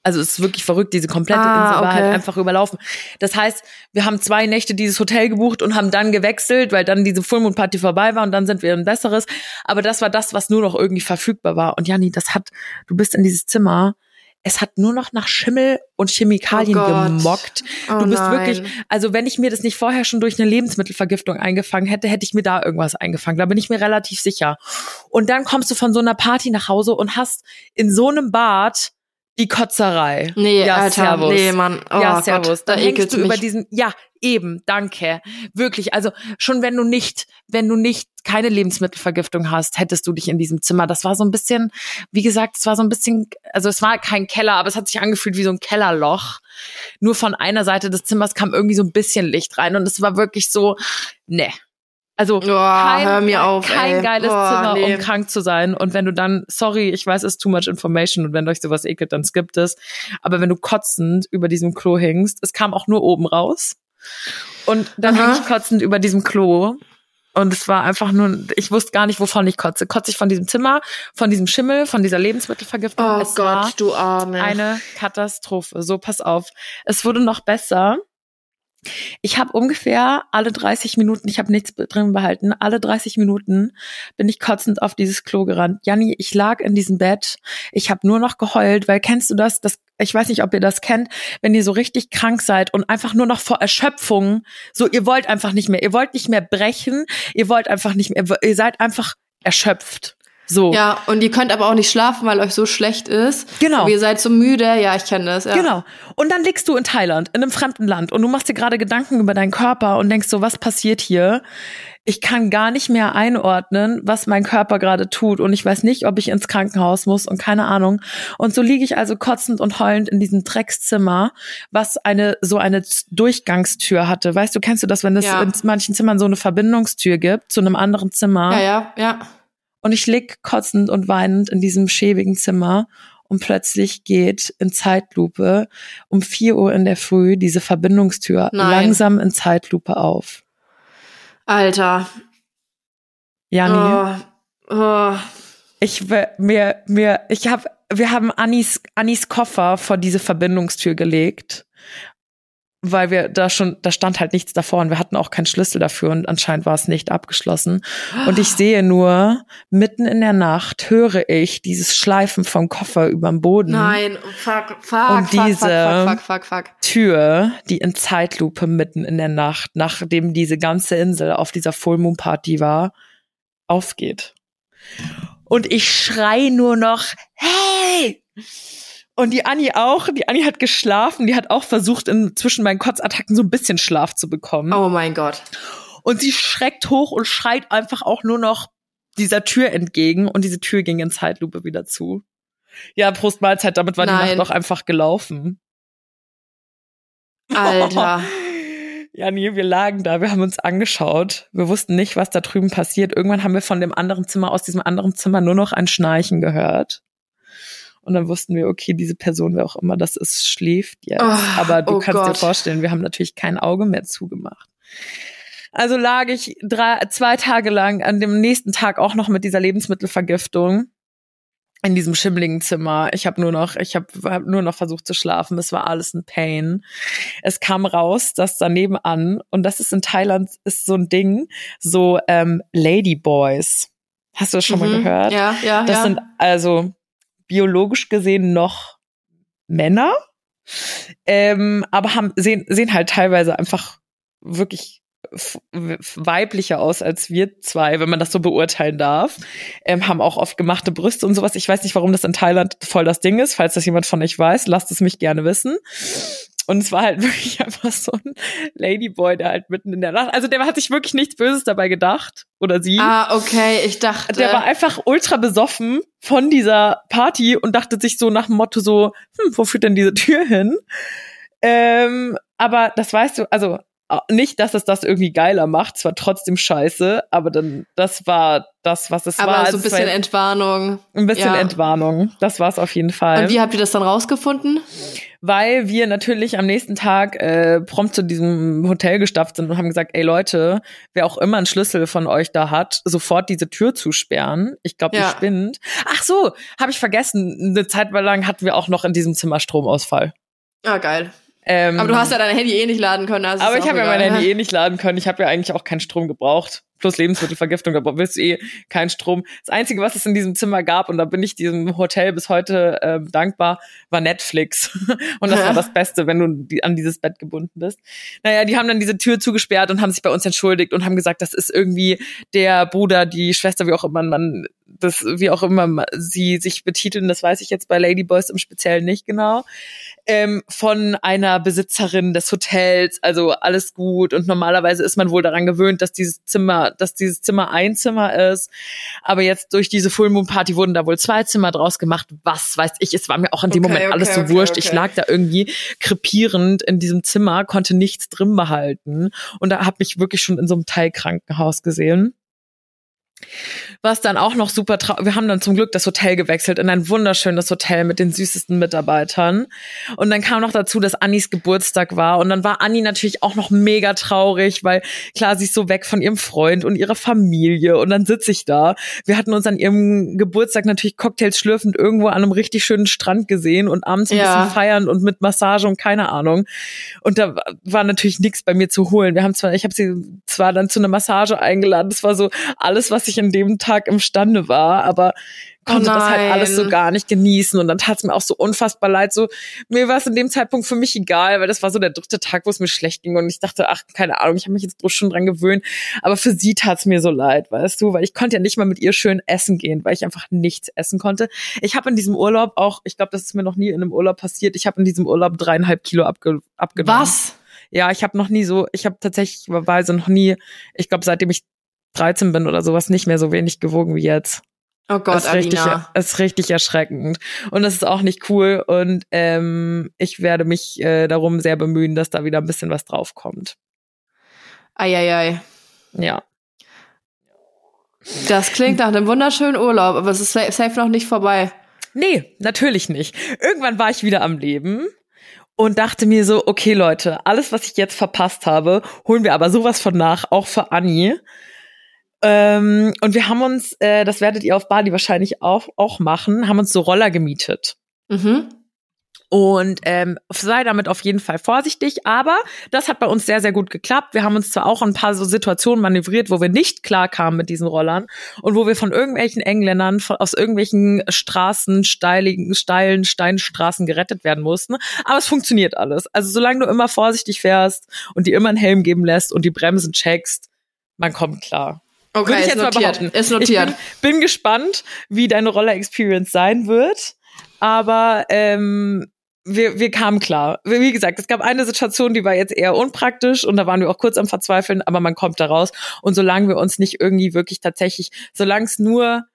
Also es ist wirklich verrückt, diese komplette ah, Insel war halt okay. halt einfach überlaufen. Das heißt, wir haben zwei Nächte dieses Hotel gebucht und haben dann gewechselt, weil dann diese Full Moon Party vorbei war und dann sind wir in ein besseres. Aber das war das, was nur noch irgendwie verfügbar war. Und Jani, das hat, du bist in dieses Zimmer es hat nur noch nach Schimmel und Chemikalien oh gemockt. Oh du bist nein. wirklich, also wenn ich mir das nicht vorher schon durch eine Lebensmittelvergiftung eingefangen hätte, hätte ich mir da irgendwas eingefangen. Da bin ich mir relativ sicher. Und dann kommst du von so einer Party nach Hause und hast in so einem Bad die Kotzerei. Nee, ja, Alter, servus. nee, Mann. Oh, ja, servus. Gott, da hängst du mich. über diesen, ja, eben, danke. Wirklich, also schon wenn du nicht, wenn du nicht keine Lebensmittelvergiftung hast, hättest du dich in diesem Zimmer. Das war so ein bisschen, wie gesagt, es war so ein bisschen, also es war kein Keller, aber es hat sich angefühlt wie so ein Kellerloch. Nur von einer Seite des Zimmers kam irgendwie so ein bisschen Licht rein und es war wirklich so, ne, Also Oh, kein, auf, kein geiles Boah, Zimmer, nee. um krank zu sein. Und wenn du dann, sorry, ich weiß, es ist too much information und wenn euch sowas ekelt, dann skippt es. Aber wenn du kotzend über diesem Klo hängst, es kam auch nur oben raus. Und dann Aha. hing ich kotzend über diesem Klo. Und es war einfach nur, ich wusste gar nicht, wovon ich kotze. Kotze ich von diesem Zimmer, von diesem Schimmel, von dieser Lebensmittelvergiftung. Oh es Gott, du Arme. eine Katastrophe. So, pass auf. Es wurde noch besser. Ich habe ungefähr alle 30 Minuten, ich habe nichts drin behalten, alle 30 Minuten bin ich kotzend auf dieses Klo gerannt. Janni, ich lag in diesem Bett, ich habe nur noch geheult, weil kennst du das? das? Ich weiß nicht, ob ihr das kennt, wenn ihr so richtig krank seid und einfach nur noch vor Erschöpfung, so ihr wollt einfach nicht mehr, ihr wollt nicht mehr brechen, ihr wollt einfach nicht mehr, ihr seid einfach erschöpft. So. Ja, und ihr könnt aber auch nicht schlafen, weil euch so schlecht ist. Genau. Aber ihr seid so müde. Ja, ich kenne das. Ja. Genau. Und dann liegst du in Thailand, in einem fremden Land und du machst dir gerade Gedanken über deinen Körper und denkst so, was passiert hier? Ich kann gar nicht mehr einordnen, was mein Körper gerade tut und ich weiß nicht, ob ich ins Krankenhaus muss und keine Ahnung. Und so liege ich also kotzend und heulend in diesem Dreckszimmer, was eine so eine Durchgangstür hatte. Weißt du, kennst du das, wenn es Ja. in manchen Zimmern so eine Verbindungstür gibt zu einem anderen Zimmer? Ja, ja, ja. Und ich lieg kotzend und weinend in diesem schäbigen Zimmer und plötzlich geht in Zeitlupe um 4 Uhr in der Früh diese Verbindungstür Nein. langsam in Zeitlupe auf. Alter. Jani, Oh. Oh. ich mir mir ich habe wir haben Annis Annis Koffer vor diese Verbindungstür gelegt, weil wir da schon da stand halt nichts davor und wir hatten auch keinen Schlüssel dafür und anscheinend war es nicht abgeschlossen und ich sehe nur mitten in der Nacht höre ich dieses Schleifen vom Koffer überm Boden. Nein, fuck, fuck, Und fuck, diese- fuck, fuck, fuck, fuck. Tür, die in Zeitlupe mitten in der Nacht, nachdem diese ganze Insel auf dieser Full Moon Party war, aufgeht. Und ich schrei nur noch, hey! Und die Anni auch, die Anni hat geschlafen, die hat auch versucht, in, zwischen meinen Kotzattacken so ein bisschen Schlaf zu bekommen. Oh mein Gott. Und sie schreckt hoch und schreit einfach auch nur noch dieser Tür entgegen und diese Tür ging in Zeitlupe wieder zu. Ja, Prost Mahlzeit, damit war die Nein. Nacht doch einfach gelaufen. Alter. Ja, nee, wir lagen da, wir haben uns angeschaut. Wir wussten nicht, was da drüben passiert. Irgendwann haben wir von dem anderen Zimmer, aus diesem anderen Zimmer nur noch ein Schnarchen gehört. Und dann wussten wir, okay, diese Person, wer auch immer das ist, schläft jetzt. Oh, Aber du oh kannst dir Gott. vorstellen, wir haben natürlich kein Auge mehr zugemacht. Also lag ich drei, zwei Tage lang an dem nächsten Tag auch noch mit dieser Lebensmittelvergiftung in diesem schimmligen Zimmer. Ich habe nur noch, ich habe hab nur noch versucht zu schlafen. Es war alles ein Pain. Es kam raus, dass daneben an und das ist in Thailand ist so ein Ding, so ähm, Ladyboys. Hast du das schon mal Mhm. gehört? Ja, ja, Das ja. sind also biologisch gesehen noch Männer, ähm, aber haben sehen sehen halt teilweise einfach wirklich weiblicher aus als wir zwei, wenn man das so beurteilen darf. Ähm, haben auch oft gemachte Brüste und sowas. Ich weiß nicht, warum das in Thailand voll das Ding ist. Falls das jemand von euch weiß, lasst es mich gerne wissen. Und es war halt wirklich einfach so ein Ladyboy, der halt mitten in der Nacht, also der hat sich wirklich nichts Böses dabei gedacht oder sie. Ah, okay, ich dachte. Der war einfach ultra besoffen von dieser Party und dachte sich so nach dem Motto so, hm, wo führt denn diese Tür hin? Ähm, aber das weißt du, also nicht, dass es das irgendwie geiler macht, es war trotzdem scheiße, aber dann, das war das, was es aber war. so Also ein war bisschen Entwarnung. ein bisschen ja. Entwarnung. Das war es auf jeden Fall. Und wie habt ihr das dann rausgefunden? Weil wir natürlich am nächsten Tag äh, prompt zu diesem Hotel gestapft sind und haben gesagt, ey Leute, wer auch immer einen Schlüssel von euch da hat, sofort diese Tür zusperren. Ich glaube, Ja. ihr spinnt. Ach so, habe ich vergessen. Eine Zeit lang hatten wir auch noch in diesem Zimmer Stromausfall. Ah, geil. Ähm, Aber du hast ja dein Handy eh nicht laden können. Also aber ich habe ja mein Handy eh nicht laden können. Ich habe ja eigentlich auch keinen Strom gebraucht. Plus Lebensmittelvergiftung, da willst du eh keinen Strom. Das Einzige, was es in diesem Zimmer gab, und da bin ich diesem Hotel bis heute ähm, dankbar, war Netflix. und das war das Beste, wenn du die, an dieses Bett gebunden bist. Naja, die haben dann diese Tür zugesperrt und haben sich bei uns entschuldigt und haben gesagt, das ist irgendwie der Bruder, die Schwester, wie auch immer man das, wie auch immer sie sich betiteln, das weiß ich jetzt bei Ladyboys im Speziellen nicht genau ähm, von einer Besitzerin des Hotels, also alles gut. Und normalerweise ist man wohl daran gewöhnt, dass dieses Zimmer Zimmer, dass dieses Zimmer ein Zimmer ist. Aber jetzt durch diese Full Moon Party wurden da wohl zwei Zimmer draus gemacht. Was weiß ich, es war mir auch in dem Okay, Moment alles okay, so okay, wurscht. Ich lag da irgendwie krepierend in diesem Zimmer, konnte nichts drin behalten und da habe mich wirklich schon in so einem Teilkrankenhaus gesehen. Was dann auch noch super trau wir haben dann zum Glück das Hotel gewechselt in ein wunderschönes Hotel mit den süßesten Mitarbeitern und dann kam noch dazu, dass Annis Geburtstag war und dann war Anni natürlich auch noch mega traurig, weil klar, sie ist so weg von ihrem Freund und ihrer Familie und dann sitze ich da. Wir hatten uns an ihrem Geburtstag natürlich Cocktails schlürfend irgendwo an einem richtig schönen Strand gesehen und abends ein Ja. bisschen feiern und mit Massage und keine Ahnung. Und da war natürlich nichts bei mir zu holen. Wir haben zwar, ich habe sie zwar dann zu einer Massage eingeladen, das war so alles, was ich in dem Tag imstande war, aber konnte Oh das halt alles so gar nicht genießen und dann tat es mir auch so unfassbar leid. So mir war es in dem Zeitpunkt für mich egal, weil das war so der dritte Tag, wo es mir schlecht ging und ich dachte, ach keine Ahnung, ich habe mich jetzt bloß schon dran gewöhnt, aber für sie tat es mir so leid, weißt du, weil ich konnte ja nicht mal mit ihr schön essen gehen, weil ich einfach nichts essen konnte. Ich habe in diesem Urlaub auch, ich glaube, das ist mir noch nie in einem Urlaub passiert. Ich habe in diesem Urlaub dreieinhalb Kilo abge abgenommen. Was? Ja, ich habe noch nie so, ich habe tatsächlich weise noch nie, ich glaube, seitdem ich 13 bin oder sowas, nicht mehr so wenig gewogen wie jetzt. Oh Gott, das ist richtig, Alina. ist richtig erschreckend. Und das ist auch nicht cool. Und ähm, ich werde mich äh, darum sehr bemühen, dass da wieder ein bisschen was draufkommt. Eieiei. Ja. Das klingt nach einem wunderschönen Urlaub, aber es ist sa- safe noch nicht vorbei. Nee, natürlich nicht. Irgendwann war ich wieder am Leben und dachte mir so, okay Leute, alles, was ich jetzt verpasst habe, holen wir aber sowas von nach, auch für Anni. Ähm, und wir haben uns, äh, das werdet ihr auf Bali wahrscheinlich auch, auch machen, haben uns so Roller gemietet. Mhm. Und ähm, sei damit auf jeden Fall vorsichtig, aber das hat bei uns sehr, sehr gut geklappt. Wir haben uns zwar auch ein paar so Situationen manövriert, wo wir nicht klar kamen mit diesen Rollern und wo wir von irgendwelchen Engländern von, aus irgendwelchen Straßen, steiligen, steilen Steinstraßen gerettet werden mussten. Aber es funktioniert alles. Also solange du immer vorsichtig fährst und dir immer einen Helm geben lässt und die Bremsen checkst, man kommt klar. Würde Okay, ich ist jetzt mal notiert. behaupten. Ist notiert. Ich bin, bin gespannt, wie deine Roller-Experience sein wird. Aber ähm, wir, wir kamen klar. Wie gesagt, es gab eine Situation, die war jetzt eher unpraktisch und da waren wir auch kurz am Verzweifeln, aber man kommt da raus. Und solange wir uns nicht irgendwie wirklich tatsächlich, solange es nur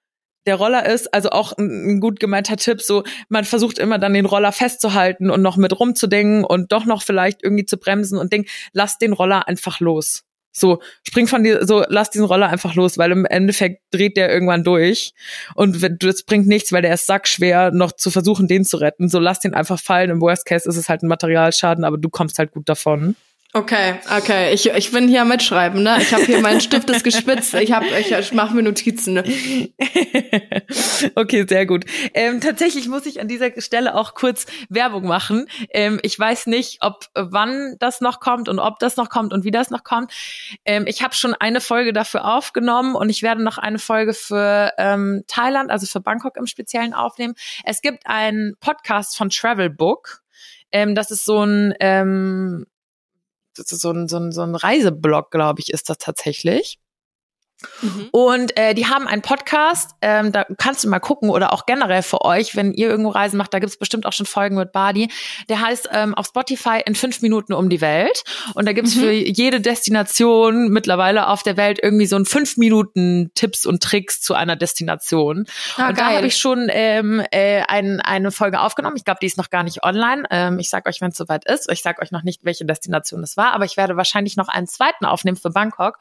der Roller ist, also auch ein, ein gut gemeinter Tipp, so man versucht immer dann den Roller festzuhalten und noch mit rumzudenken und doch noch vielleicht irgendwie zu bremsen und denk, lass den Roller einfach los. So, spring von dir, so, lass diesen Roller einfach los, weil im Endeffekt dreht der irgendwann durch. Und das bringt nichts, weil der ist sackschwer, noch zu versuchen, den zu retten. So, lass den einfach fallen. Im Worst Case ist es halt ein Materialschaden, aber du kommst halt gut davon. Okay, okay. Ich, ich bin hier am mitschreiben, ne? Ich habe hier meinen Stift ist gespitzt. Ich hab, ich, ich mache mir Notizen. Ne? okay, sehr gut. Ähm, tatsächlich muss ich an dieser Stelle auch kurz Werbung machen. Ähm, ich weiß nicht, ob wann das noch kommt und ob das noch kommt und wie das noch kommt. Ähm, ich habe schon eine Folge dafür aufgenommen und ich werde noch eine Folge für ähm, Thailand, also für Bangkok im Speziellen aufnehmen. Es gibt einen Podcast von Travelbook. Ähm, das ist so ein ähm, so ein, so ein, so ein Reiseblog, glaube ich, ist das tatsächlich. Und äh, die haben einen Podcast, ähm, da kannst du mal gucken oder auch generell für euch, wenn ihr irgendwo Reisen macht, da gibt's bestimmt auch schon Folgen mit Badi. Der heißt ähm, auf Spotify in fünf Minuten um die Welt. Und da gibt's Mhm. für jede Destination mittlerweile auf der Welt irgendwie so ein fünf Minuten Tipps und Tricks zu einer Destination. Ah, und da geil. habe ich schon ähm, äh, ein, eine Folge aufgenommen. Ich glaube, die ist noch gar nicht online. Ähm, ich sag euch, wenn es soweit ist. Ich sag euch noch nicht, welche Destination es war, aber ich werde wahrscheinlich noch einen zweiten aufnehmen für Bangkok.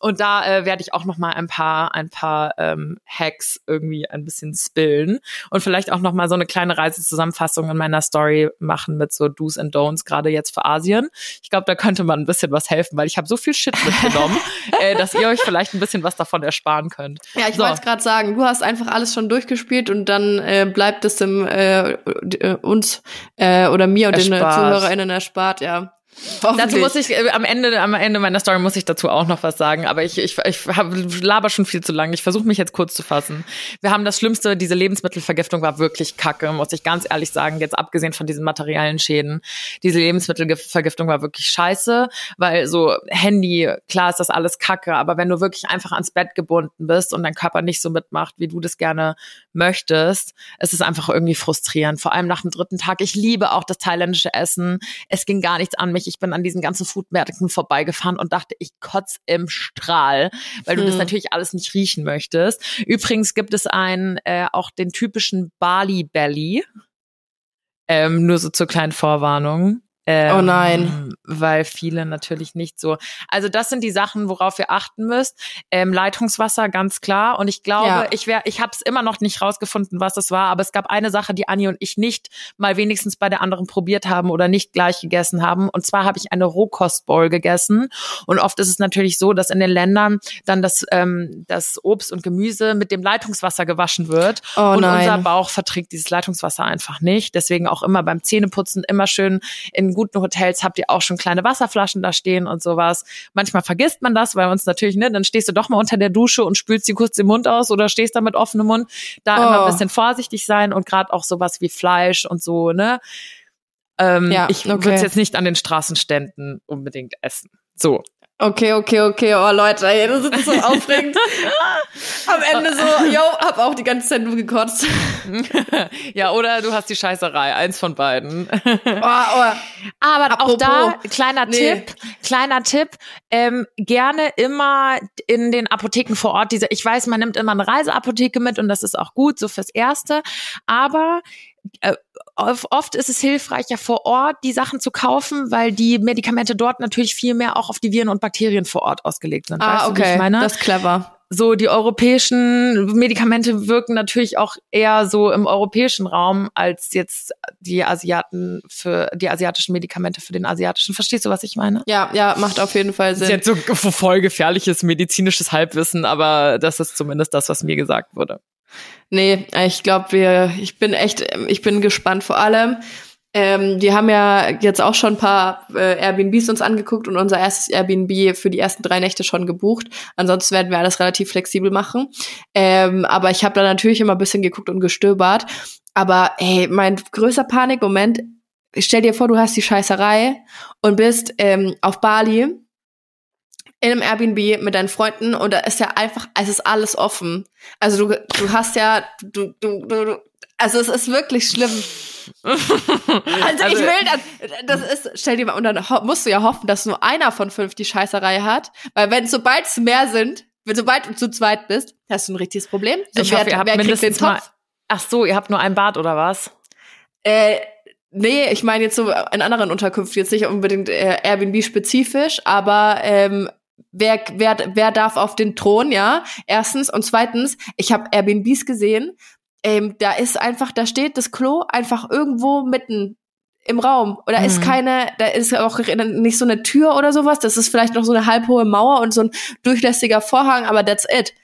Und da äh, werde ich auch noch mal ein paar, ein paar ähm, Hacks irgendwie ein bisschen spillen und vielleicht auch noch mal so eine kleine Reisezusammenfassung in meiner Story machen mit so Do's and Don'ts gerade jetzt für Asien. Ich glaube, da könnte man ein bisschen was helfen, weil ich habe so viel Shit mitgenommen, äh, dass ihr euch vielleicht ein bisschen was davon ersparen könnt. Ja, ich So. wollte es gerade sagen, du hast einfach alles schon durchgespielt und dann äh, bleibt es dem äh, äh, uns äh, oder mir und den Erspart. ZuhörerInnen erspart, ja. Dazu muss ich äh, am Ende am Ende meiner Story muss ich dazu auch noch was sagen, aber ich ich ich hab, laber schon viel zu lange. Ich versuche mich jetzt kurz zu fassen. Wir haben das Schlimmste, diese Lebensmittelvergiftung war wirklich kacke, muss ich ganz ehrlich sagen, jetzt abgesehen von diesen materiellen Schäden. Diese Lebensmittelvergiftung war wirklich scheiße, weil so Handy, klar ist das alles kacke, aber wenn du wirklich einfach ans Bett gebunden bist und dein Körper nicht so mitmacht, wie du das gerne möchtest, es ist einfach irgendwie frustrierend, vor allem nach dem dritten Tag. Ich liebe auch das thailändische Essen. Es ging gar nichts an mich. Wirklich, ich bin an diesen ganzen Foodmärkten vorbeigefahren und dachte, ich kotz im Strahl, weil du das Hm. natürlich alles nicht riechen möchtest. Übrigens gibt es einen, äh, auch den typischen Bali Belly. Ähm, nur so zur kleinen Vorwarnung. Ähm, Oh nein. Weil viele natürlich nicht so. Also das sind die Sachen, worauf ihr achten müsst. Ähm, Leitungswasser, ganz klar. Und ich glaube, Ja. ich wäre, ich habe es immer noch nicht rausgefunden, was es war, aber es gab eine Sache, die Anni und ich nicht mal wenigstens bei der anderen probiert haben oder nicht gleich gegessen haben. Und zwar habe ich eine Rohkostbowl gegessen. Und oft ist es natürlich so, dass in den Ländern dann das, ähm, das Obst und Gemüse mit dem Leitungswasser gewaschen wird. Oh und nein. unser Bauch verträgt dieses Leitungswasser einfach nicht. Deswegen auch immer beim Zähneputzen immer schön in guten Hotels habt ihr auch schon kleine Wasserflaschen da stehen und sowas. Manchmal vergisst man das, weil uns natürlich, ne, dann stehst du doch mal unter der Dusche und spülst dir kurz den Mund aus oder stehst da mit offenem Mund. Da immer Oh. ein bisschen vorsichtig sein und gerade auch sowas wie Fleisch und so, ne? Ähm, Ja, ich okay. würde es jetzt nicht an den Straßenständen unbedingt essen. So. Okay, okay, okay. Oh Leute, ey, das ist so aufregend. Am Ende so, yo, hab auch die ganze Zeit nur gekotzt. ja, oder du hast die Scheißerei. Eins von beiden. Oh, oh. Aber auch Apropos. da, kleiner Nee. Tipp, kleiner Tipp, ähm, gerne immer in den Apotheken vor Ort diese, ich weiß, man nimmt immer eine Reiseapotheke mit und das ist auch gut, so fürs Erste, aber oft oft ist es hilfreicher vor Ort die Sachen zu kaufen, weil die Medikamente dort natürlich viel mehr auch auf die Viren und Bakterien vor Ort ausgelegt sind. Ah, weißt du, okay. ich meine? Das ist clever. so die europäischen Medikamente wirken natürlich auch eher so im europäischen Raum als jetzt die Asiaten für die asiatischen Medikamente für den asiatischen. Verstehst du, was ich meine? Ja, ja, macht auf jeden Fall Das ist Sinn. jetzt so voll gefährliches medizinisches Halbwissen, aber das ist zumindest das, was mir gesagt wurde. Nee, ich glaube, wir, ich bin echt, ich bin gespannt vor allem. Ähm, wir haben ja jetzt auch schon ein paar äh, Airbnbs uns angeguckt und unser erstes Airbnb für die ersten drei Nächte schon gebucht. Ansonsten werden wir alles relativ flexibel machen. Ähm, aber ich habe da natürlich immer ein bisschen geguckt und gestöbert. Aber ey, mein größter Panikmoment, stell dir vor, du hast die Scheißerei und bist ähm, auf Bali in einem Airbnb mit deinen Freunden und da ist ja einfach, es ist alles offen. Also du, du hast ja, du, du, du, du also es ist wirklich schlimm. Also, ich will das, das ist, stell dir mal, und dann musst du ja hoffen, dass nur einer von fünf die Scheißerei hat, weil wenn sobald es mehr sind, wenn sobald du zu zweit bist, hast du ein richtiges Problem. So, Ich hoffe, ihr habt mindestens mal. Ach so, ihr habt nur ein Bad oder was? Äh, nee, ich meine jetzt so in anderen Unterkünften, jetzt nicht unbedingt äh, Airbnb-spezifisch, aber ähm, wer, wer, wer darf auf den Thron, ja? Erstens. Und zweitens, ich habe Airbnbs gesehen, ähm, da ist einfach, da steht das Klo einfach irgendwo mitten im Raum. Oder ist Mhm. keine, da ist auch nicht so eine Tür oder sowas. Das ist vielleicht noch so eine halbhohe Mauer und so ein durchlässiger Vorhang, aber that's it.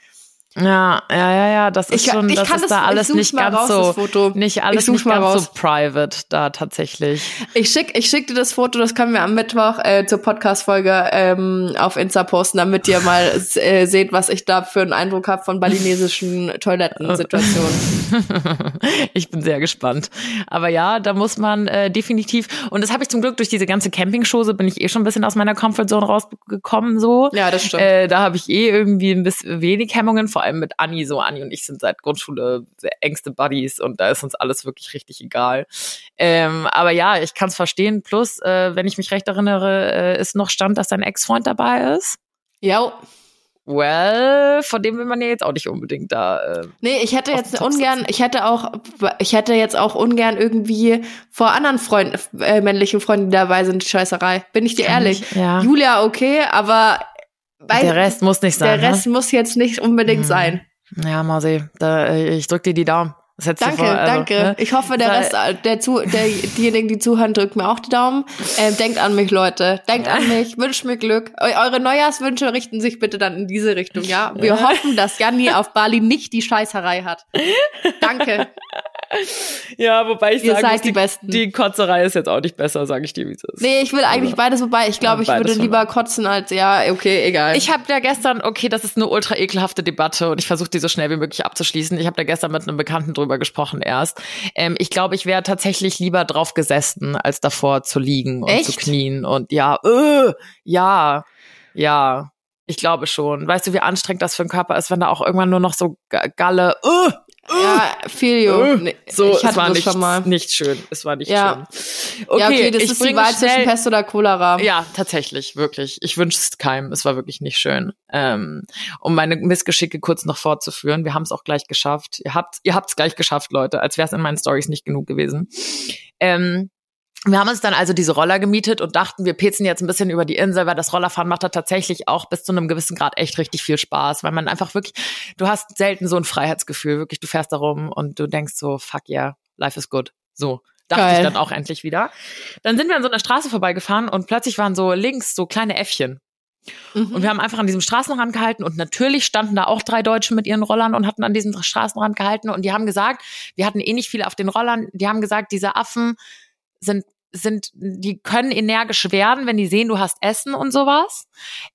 Ja, ja, ja, ja, das ist Ich, schon, ich das kann ist das, da alles nicht mal ganz raus, so, das Foto. nicht alles nicht ganz raus. so private da tatsächlich. Ich schick, ich schick dir das Foto, das können wir am Mittwoch äh, zur Podcast-Folge ähm, auf Insta posten, damit ihr mal äh, seht, was ich da für einen Eindruck habe von balinesischen Toilettensituationen. ich bin sehr gespannt. Aber ja, da muss man äh, definitiv, und das habe ich zum Glück durch diese ganze Campingschose, bin ich eh schon ein bisschen aus meiner Comfortzone rausgekommen so. Ja, das stimmt. Äh, da habe ich eh irgendwie ein bisschen wenig Hemmungen, vor allem mit Anni. So, Anni und ich sind seit Grundschule sehr engste Buddies und da ist uns alles wirklich richtig egal. Ähm, aber ja, ich kann es verstehen. Plus, äh, wenn ich mich recht erinnere, äh, ist noch Stand, dass dein Ex-Freund dabei ist. ja. Well, von dem will man ja jetzt auch nicht unbedingt da. Äh, Nee, ich hätte jetzt ungern, ich hätte auch, ich hätte jetzt auch ungern irgendwie vor anderen Freunden, äh, männlichen Freunden, die dabei sind, Scheißerei. Bin ich dir ehrlich? ich, ja. Julia, okay, aber der Rest muss nicht sein. der Rest muss jetzt nicht unbedingt Mhm. sein. Ne? Ja, Mausi, da, äh, ich drück dir die Daumen. Danke, vor, also, danke. ne? Ich hoffe, der Rest, äh, der zu, der, diejenigen, die zuhören, drückt mir auch die Daumen. Ähm, denkt an mich, Leute. Denkt an mich. Wünscht mir Glück. Eu eure Neujahrswünsche richten sich bitte dann in diese Richtung, ja? Wir hoffen, dass Janni auf Bali nicht die Scheißerei hat. Danke. Ja, wobei ich Ihr sagen muss, die die, Besten. die Kotzerei ist jetzt auch nicht besser, sage ich dir, wie es ist. Nee, ich will eigentlich beides, wobei ich glaube, ich Ja, würde lieber kotzen als, ja, okay, egal. Ich habe ja gestern, okay, das ist eine ultra ekelhafte Debatte und ich versuche die so schnell wie möglich abzuschließen. Ich habe da gestern mit einem Bekannten drüber gesprochen erst. Ähm, ich glaube, ich wäre tatsächlich lieber drauf gesessen, als davor zu liegen und Echt? zu knien. Und ja, äh, ja, ja, ich glaube schon. Weißt du, wie anstrengend das für den Körper ist, wenn da auch irgendwann nur noch so Ga- Galle, äh, ja, feel you. Nee, so, ich es hatte war das nicht, schon mal. nicht schön. Es war nicht Ja. schön. ja, okay, das ist die Wahl zwischen Pest oder Cholera. Ja, tatsächlich, wirklich. Ich wünsche es keinem. Es war wirklich nicht schön. Ähm, um meine Missgeschicke kurz noch fortzuführen. Wir haben es auch gleich geschafft. Ihr habt, ihr habt's gleich geschafft, Leute, als wäre es in meinen Stories nicht genug gewesen. Ähm, wir haben uns dann also diese Roller gemietet und dachten, wir pezen jetzt ein bisschen über die Insel, weil das Rollerfahren macht da tatsächlich auch bis zu einem gewissen Grad echt richtig viel Spaß, weil man einfach wirklich, du hast selten so ein Freiheitsgefühl, wirklich, du fährst da rum und du denkst so, fuck yeah, life is good. So. Dachte Geil. ich dann auch endlich wieder. Dann sind wir an so einer Straße vorbeigefahren und plötzlich waren so links so kleine Äffchen. Mhm. Und wir haben einfach an diesem Straßenrand gehalten und natürlich standen da auch drei Deutsche mit ihren Rollern und hatten an diesem Straßenrand gehalten und die haben gesagt, wir hatten eh nicht viele auf den Rollern, die haben gesagt, diese Affen sind sind, die können energisch werden, wenn die sehen, du hast Essen und sowas.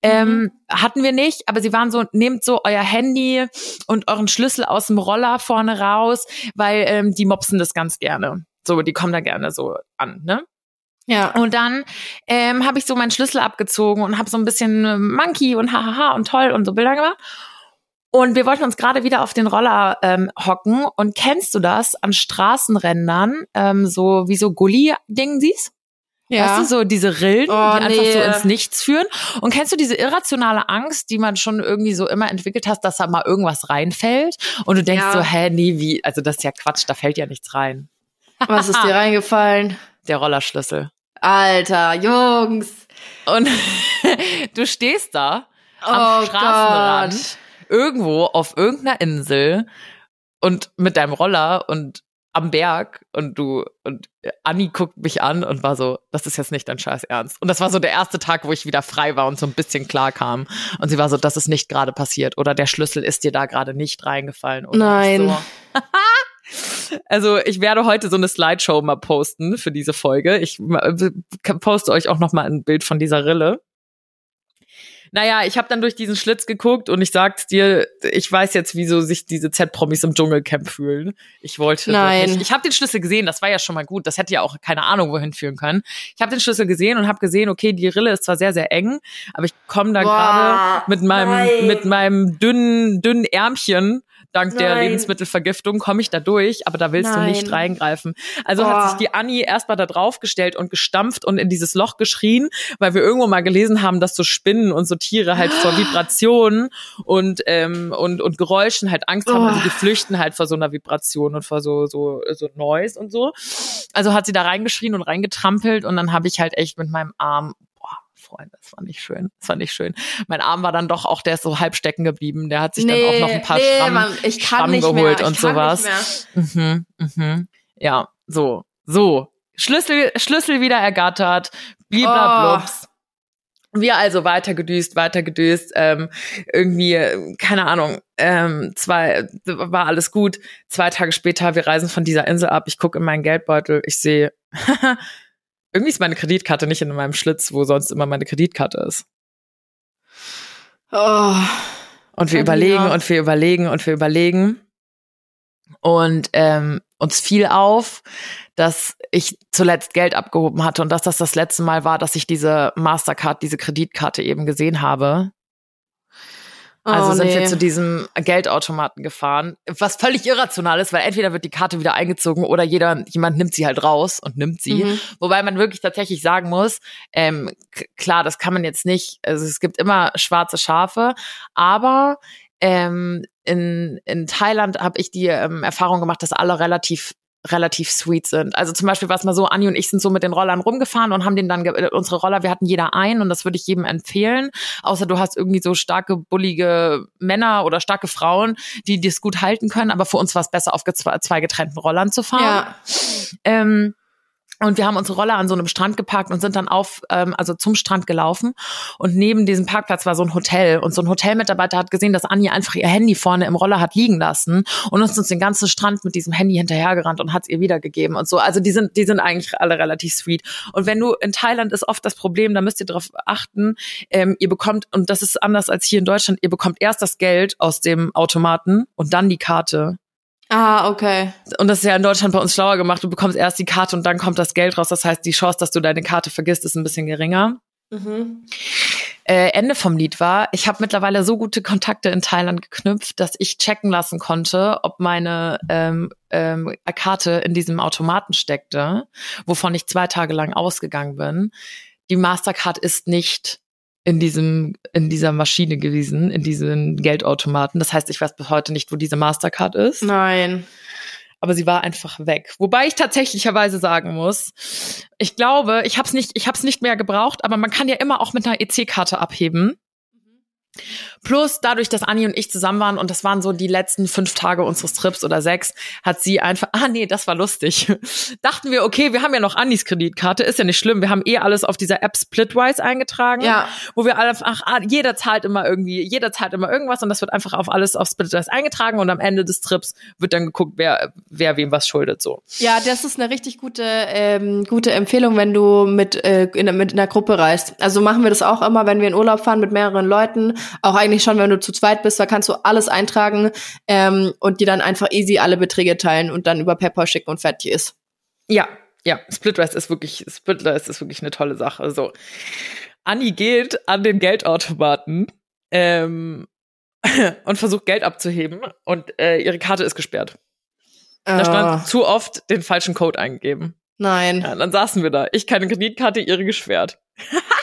Ähm, hatten wir nicht, aber sie waren so, nehmt so euer Handy und euren Schlüssel aus dem Roller vorne raus, weil ähm, die mopsen das ganz gerne. So, die kommen da gerne so an, ne? ja. Und dann ähm, habe ich so meinen Schlüssel abgezogen und habe so ein bisschen äh, Monkey und hahaha und toll und so Bilder gemacht. Und wir wollten uns gerade wieder auf den Roller ähm, hocken. Und kennst du das an Straßenrändern, ähm, so wie so Gully-Ding siehst? ja. Weißt du, so diese Rillen, Oh, die einfach so nee. ins Nichts führen. Und kennst du diese irrationale Angst, die man schon irgendwie so immer entwickelt hat, dass da mal irgendwas reinfällt? Und du denkst Ja. so, hä, nee, wie? Also das ist ja Quatsch, da fällt ja nichts rein. Was ist dir reingefallen? Der Rollerschlüssel. Alter, Jungs. Und du stehst da Oh am Straßenrand, Gott. Irgendwo auf irgendeiner Insel und mit deinem Roller und am Berg und du und Anni guckt mich an und war so, das ist jetzt nicht dein Scheiß Ernst. Und das war so der erste Tag, wo ich wieder frei war und so ein bisschen klar kam. Und sie war so, das ist nicht gerade passiert oder der Schlüssel ist dir da gerade nicht reingefallen. Oder Nein. So. Also ich werde heute so eine Slideshow mal posten für diese Folge. Ich äh, poste euch auch noch mal ein Bild von dieser Rille. Naja, ich habe dann durch diesen Schlitz geguckt und ich sag's dir, ich weiß jetzt, wieso sich diese Z-Promis im Dschungelcamp fühlen. Ich wollte Nein. wirklich, ich habe den Schlüssel gesehen, das war ja schon mal gut. Das hätte ja auch keine Ahnung wohin führen können. Ich habe den Schlüssel gesehen und habe gesehen, okay, die Rille ist zwar sehr sehr eng, aber ich komme da gerade mit meinem nein. mit meinem dünnen dünnen Ärmchen dank der Nein. Lebensmittelvergiftung komme ich da durch, aber da willst du nicht Nein. reingreifen. Also Oh. hat sich die Anni erstmal da draufgestellt und gestampft und in dieses Loch geschrien, weil wir irgendwo mal gelesen haben, dass so Spinnen und so Tiere halt vor Vibrationen und ähm, und und Geräuschen halt Angst haben, also die Oh. flüchten halt vor so einer Vibration und vor so so so Noise und so. Also hat sie da reingeschrien und reingetrampelt und dann habe ich halt echt mit meinem Arm Freunde, das war nicht schön. Das war nicht schön. Mein Arm war dann doch auch, der ist so halb stecken geblieben. Der hat sich dann auch noch ein paar nee, Schramm, Mann, ich Schramm nicht geholt mehr. und sowas. Mhm, mhm. Ja, so, so. Schlüssel, Schlüssel wieder ergattert, bliblablubs. Wir also weiter gedüst, weiter gedüst, ähm, irgendwie, keine Ahnung, ähm, zwei, war alles gut. Zwei Tage später, wir reisen von dieser Insel ab, ich gucke in meinen Geldbeutel, ich sehe, irgendwie ist meine Kreditkarte nicht in meinem Schlitz, wo sonst immer meine Kreditkarte ist. Oh. Und wir überlegen und wir überlegen und wir überlegen. Und ähm, uns fiel auf, dass ich zuletzt Geld abgehoben hatte und dass das das letzte Mal war, dass ich diese Mastercard, diese Kreditkarte eben gesehen habe. Also oh, sind nee. wir zu diesem Geldautomaten gefahren, was völlig irrational ist, weil entweder wird die Karte wieder eingezogen oder jeder, jemand nimmt sie halt raus und nimmt sie. Mhm. Wobei man wirklich tatsächlich sagen muss, ähm, klar, das kann man jetzt nicht, also es gibt immer schwarze Schafe, aber ähm, in, in Thailand habe ich die ähm, Erfahrung gemacht, dass alle relativ relativ sweet sind. Also zum Beispiel war es mal so, Anni und ich sind so mit den Rollern rumgefahren und haben den dann, äh, unsere Roller, wir hatten jeder einen und das würde ich jedem empfehlen. Außer du hast irgendwie so starke, bullige Männer oder starke Frauen, die das gut halten können. Aber für uns war es besser, auf zwei getrennten Rollern zu fahren. Ja. Ähm, und wir haben unsere Roller an so einem Strand geparkt und sind dann auf, ähm, also zum Strand gelaufen. Und neben diesem Parkplatz war so ein Hotel. Und so ein Hotelmitarbeiter hat gesehen, dass Anja einfach ihr Handy vorne im Roller hat liegen lassen und ist uns den ganzen Strand mit diesem Handy hinterhergerannt und hat es ihr wiedergegeben und so. Also die sind, die sind eigentlich alle relativ sweet. Und wenn du in Thailand ist oft das Problem, da müsst ihr darauf achten, ähm, ihr bekommt, und das ist anders als hier in Deutschland, ihr bekommt erst das Geld aus dem Automaten und dann die Karte. Ah, okay. Und das ist ja in Deutschland bei uns schlauer gemacht. Du bekommst erst die Karte und dann kommt das Geld raus. Das heißt, die Chance, dass du deine Karte vergisst, ist ein bisschen geringer. Mhm. äh, Ende vom Lied war, ich habe mittlerweile so gute Kontakte in Thailand geknüpft, dass ich checken lassen konnte, ob meine ähm, ähm, Karte in diesem Automaten steckte, wovon ich zwei Tage lang ausgegangen bin. Die Mastercard ist nicht in diesem in dieser Maschine gewesen, in diesen Geldautomaten. Das heißt, ich weiß bis heute nicht, wo diese Mastercard ist. Nein aber sie war einfach weg. Wobei ich tatsächlicherweise sagen muss, ich glaube, ich habe es nicht, ich habe es nicht mehr gebraucht, aber man kann ja immer auch mit einer EC-Karte abheben. Plus dadurch, dass Anni und ich zusammen waren und das waren so die letzten fünf Tage unseres Trips oder sechs, hat sie einfach, ah nee, das war lustig. Dachten wir, okay, wir haben ja noch Annis Kreditkarte, ist ja nicht schlimm. Wir haben eh alles auf dieser App Splitwise eingetragen, ja. wo wir alle, ach, ah, jeder zahlt immer irgendwie, jeder zahlt immer irgendwas und das wird einfach auf alles auf Splitwise eingetragen und am Ende des Trips wird dann geguckt, wer, wer wem was schuldet, so. Ja, das ist eine richtig gute, ähm, gute Empfehlung, wenn du mit, äh, in, mit in einer Gruppe reist. Also machen wir das auch immer, wenn wir in Urlaub fahren mit mehreren Leuten, auch eigentlich schon, wenn du zu zweit bist, da kannst du alles eintragen ähm, und dir dann einfach easy alle Beträge teilen und dann über PayPal schicken und fertig ist. Ja, ja, Splitwise ist wirklich, Splitwise ist wirklich eine tolle Sache. Also, Anni geht an den Geldautomaten ähm, und versucht Geld abzuheben und äh, ihre Karte ist gesperrt. Da stand uh. zu oft den falschen Code eingegeben. Nein. Ja, dann saßen wir da. Ich keine Kreditkarte, ihre gesperrt.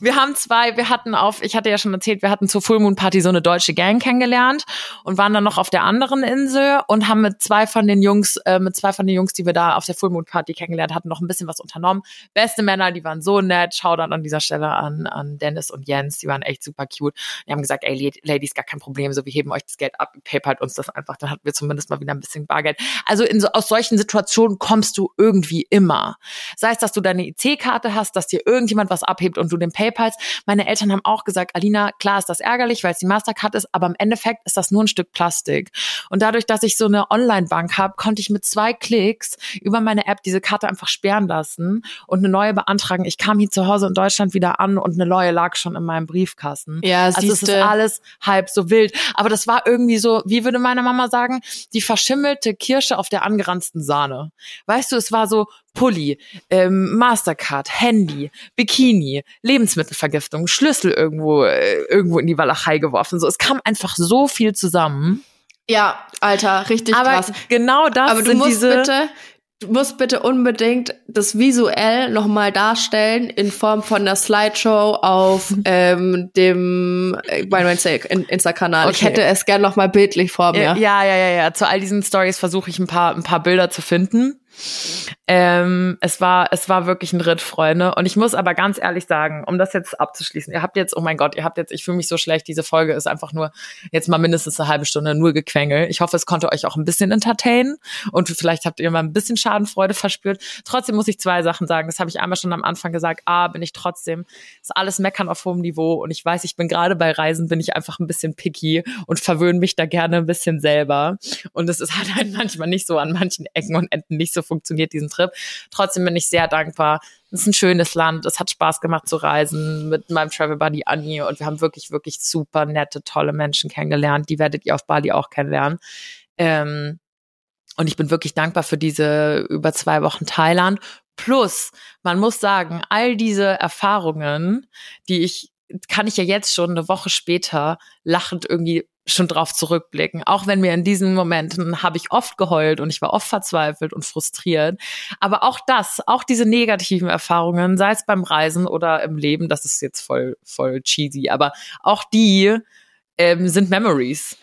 Wir haben zwei, wir hatten auf, ich hatte ja schon erzählt, wir hatten zur Full Moon Party so eine deutsche Gang kennengelernt und waren dann noch auf der anderen Insel und haben mit zwei von den Jungs, äh, mit zwei von den Jungs, die wir da auf der Full Moon Party kennengelernt hatten, noch ein bisschen was unternommen. Beste Männer, die waren so nett. Schau dann an dieser Stelle an, an Dennis und Jens, die waren echt super cute. Die haben gesagt, ey, Ladies, gar kein Problem, so wir heben euch das Geld ab, PayPal uns das einfach, dann hatten wir zumindest mal wieder ein bisschen Bargeld. Also in so, aus solchen Situationen kommst du irgendwie immer. Sei es, dass du deine IC-Karte hast, dass dir irgendjemand was abhebt und du den PayPal PayPals. Meine Eltern haben auch gesagt, Alina, klar ist das ärgerlich, weil es die Mastercard ist, aber im Endeffekt ist das nur ein Stück Plastik. Und dadurch, dass ich so eine Online-Bank habe, konnte ich mit zwei Klicks über meine App diese Karte einfach sperren lassen und eine neue beantragen. Ich kam hier zu Hause in Deutschland wieder an und eine neue lag schon in meinem Briefkasten. Ja, also es ist alles halb so wild. Aber das war irgendwie so, wie würde meine Mama sagen, die verschimmelte Kirsche auf der angeranzten Sahne. Weißt du, es war so Pulli, ähm, Mastercard, Handy, Bikini, Lebensmittelvergiftung, Schlüssel irgendwo äh, irgendwo in die Walachei geworfen. So, es kam einfach so viel zusammen. Ja, Alter, richtig Aber krass. Genau das Aber du sind musst diese bitte du musst bitte unbedingt das visuell nochmal darstellen in Form von einer Slideshow auf ähm, dem äh, Insta-Kanal. Okay. Ich hätte es gern nochmal bildlich vor mir. Ja, ja, ja, ja. Zu all diesen Stories versuche ich ein paar, ein paar Bilder zu finden. Ähm, es war, es war wirklich ein Ritt, Freunde. Und ich muss aber ganz ehrlich sagen, um das jetzt abzuschließen, ihr habt jetzt, oh mein Gott, ihr habt jetzt, ich fühle mich so schlecht, diese Folge ist einfach nur jetzt mal mindestens eine halbe Stunde nur Gequengel. Ich hoffe, es konnte euch auch ein bisschen entertainen und vielleicht habt ihr mal ein bisschen Schadenfreude verspürt. Trotzdem muss ich zwei Sachen sagen. Das habe ich einmal schon am Anfang gesagt. A, bin ich trotzdem, ist alles meckern auf hohem Niveau und ich weiß, ich bin gerade bei Reisen, bin ich einfach ein bisschen picky und verwöhne mich da gerne ein bisschen selber. Und es ist halt manchmal nicht so an manchen Ecken und Enden nicht so funktioniert, diesen Trip. Trotzdem bin ich sehr dankbar. Es ist ein schönes Land. Es hat Spaß gemacht zu reisen mit meinem Travel Buddy Annie und wir haben wirklich, wirklich super nette, tolle Menschen kennengelernt. Die werdet ihr auf Bali auch kennenlernen. Ähm, und ich bin wirklich dankbar für diese über zwei Wochen Thailand. Plus, man muss sagen, all diese Erfahrungen, die ich, kann ich ja jetzt schon eine Woche später lachend irgendwie schon drauf zurückblicken. Auch wenn mir in diesen Momenten habe ich oft geheult und ich war oft verzweifelt und frustriert. Aber auch das, auch diese negativen Erfahrungen, sei es beim Reisen oder im Leben, das ist jetzt voll, voll cheesy, aber auch die ähm, sind Memories.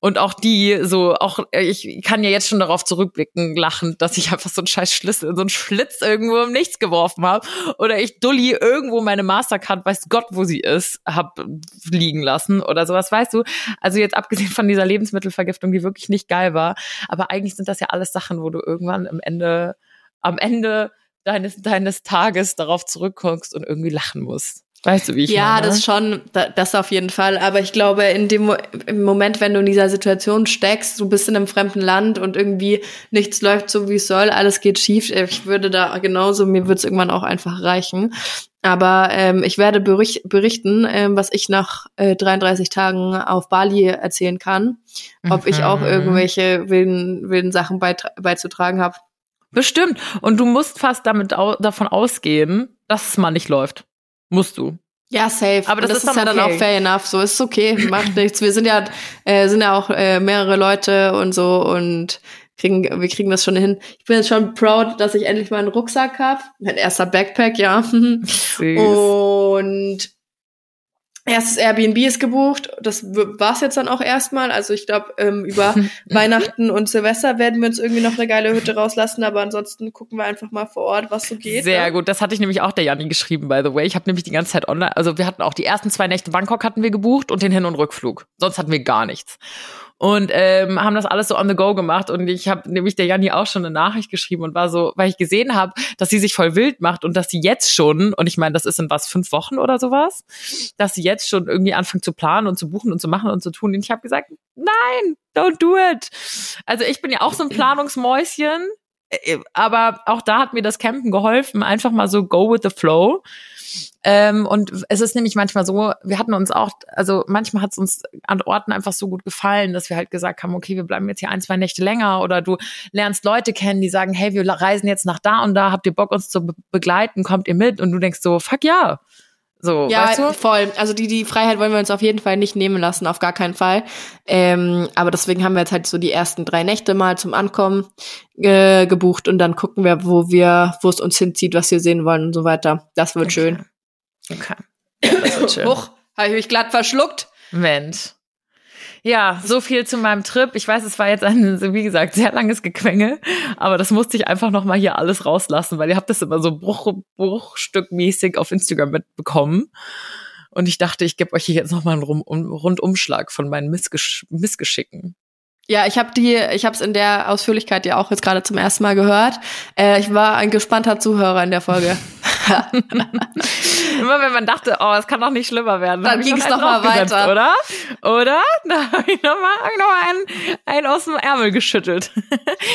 Und auch die, so, auch, äh, ich kann ja jetzt schon darauf zurückblicken, lachend, dass ich einfach so einen scheiß Schlüssel so einen Schlitz irgendwo im Nichts geworfen habe. Oder ich Dulli irgendwo meine Mastercard, weiß Gott, wo sie ist, hab liegen lassen oder sowas, weißt du? Also jetzt abgesehen von dieser Lebensmittelvergiftung, die wirklich nicht geil war. Aber eigentlich sind das ja alles Sachen, wo du irgendwann am Ende, am Ende deines, deines Tages darauf zurückguckst und irgendwie lachen musst. Weißt du, wie ich ja, meine? Ja, das schon, das auf jeden Fall. Aber ich glaube, in dem im Moment, wenn du in dieser Situation steckst, du bist in einem fremden Land und irgendwie nichts läuft so, wie es soll, alles geht schief. Ich würde da genauso, mir würde es irgendwann auch einfach reichen. Aber ähm, ich werde bericht, berichten, ähm, was ich nach äh, 33 Tagen auf Bali erzählen kann. Ob mhm. ich auch mhm. irgendwelche wilden, wilden Sachen beizutragen habe. Bestimmt. Und du musst fast damit au davon ausgehen, dass es mal nicht läuft. Musst du. Ja, safe. Aber das, Und ist, ist, dann ja okay. dann auch fair enough. So ist okay, macht nichts. Wir sind ja, äh, sind ja auch äh, mehrere Leute und so und kriegen, wir kriegen das schon hin. Ich bin jetzt schon proud, dass ich endlich mal einen Rucksack habe. Mein erster Backpack, ja. Süß. Und erstes Airbnb ist gebucht. Das war's jetzt dann auch erstmal. Also ich glaube, ähm, über Weihnachten und Silvester werden wir uns irgendwie noch eine geile Hütte rauslassen. Aber ansonsten gucken wir einfach mal vor Ort, was so geht. Sehr ne? gut. Das hatte ich nämlich auch der Janni geschrieben, by the way. Ich habe nämlich die ganze Zeit online, also wir hatten auch die ersten zwei Nächte Bangkok hatten wir gebucht und den Hin- und Rückflug. Sonst hatten wir gar nichts. Und ähm, haben das alles so on the go gemacht. Und ich habe nämlich der Janni auch schon eine Nachricht geschrieben und war so, weil ich gesehen habe, dass sie sich voll wild macht und dass sie jetzt schon, und ich meine, das ist in was, fünf Wochen oder sowas, dass sie jetzt schon irgendwie anfängt zu planen und zu buchen und zu machen und zu tun. Und ich habe gesagt, nein, don't do it. Also ich bin ja auch so ein Planungsmäuschen. Äh, Aber auch da hat mir das Campen geholfen, einfach mal so go with the flow. Ähm, und es ist nämlich manchmal so, wir hatten uns auch, also manchmal hat es uns an Orten einfach so gut gefallen, dass wir halt gesagt haben, okay, wir bleiben jetzt hier ein, zwei Nächte länger oder du lernst Leute kennen, die sagen, hey, wir reisen jetzt nach da und da, habt ihr Bock, uns zu be begleiten, kommt ihr mit? Und du denkst so, fuck ja. So, Ja, weißt du? voll. Also die, die Freiheit wollen wir uns auf jeden Fall nicht nehmen lassen, auf gar keinen Fall. Ähm, aber deswegen haben wir jetzt halt so die ersten drei Nächte mal zum Ankommen äh, gebucht und dann gucken wir, wo wir, wo es uns hinzieht, was wir sehen wollen und so weiter. Das wird schön. Okay. Ja, das wird schön. Huch, habe ich mich glatt verschluckt. Mensch. Ja, so viel zu meinem Trip. Ich weiß, es war jetzt ein, wie gesagt, sehr langes Gequengel, aber das musste ich einfach noch mal hier alles rauslassen, weil ihr habt das immer so Bruch, bruchstückmäßig auf Instagram mitbekommen. Und ich dachte, ich gebe euch hier jetzt noch mal einen um, Rundumschlag von meinen Missgesch Missgeschicken. Ja, ich habe die, ich habe es in der Ausführlichkeit ja auch jetzt gerade zum ersten Mal gehört. Äh, ich war ein gespannter Zuhörer in der Folge. Immer wenn man dachte, oh, es kann doch nicht schlimmer werden, Dann hab ich ging's einen noch mal draufgesetzt, weiter. oder? Oder? Da habe ich noch mal, hab ich noch mal einen, einen aus dem Ärmel geschüttelt.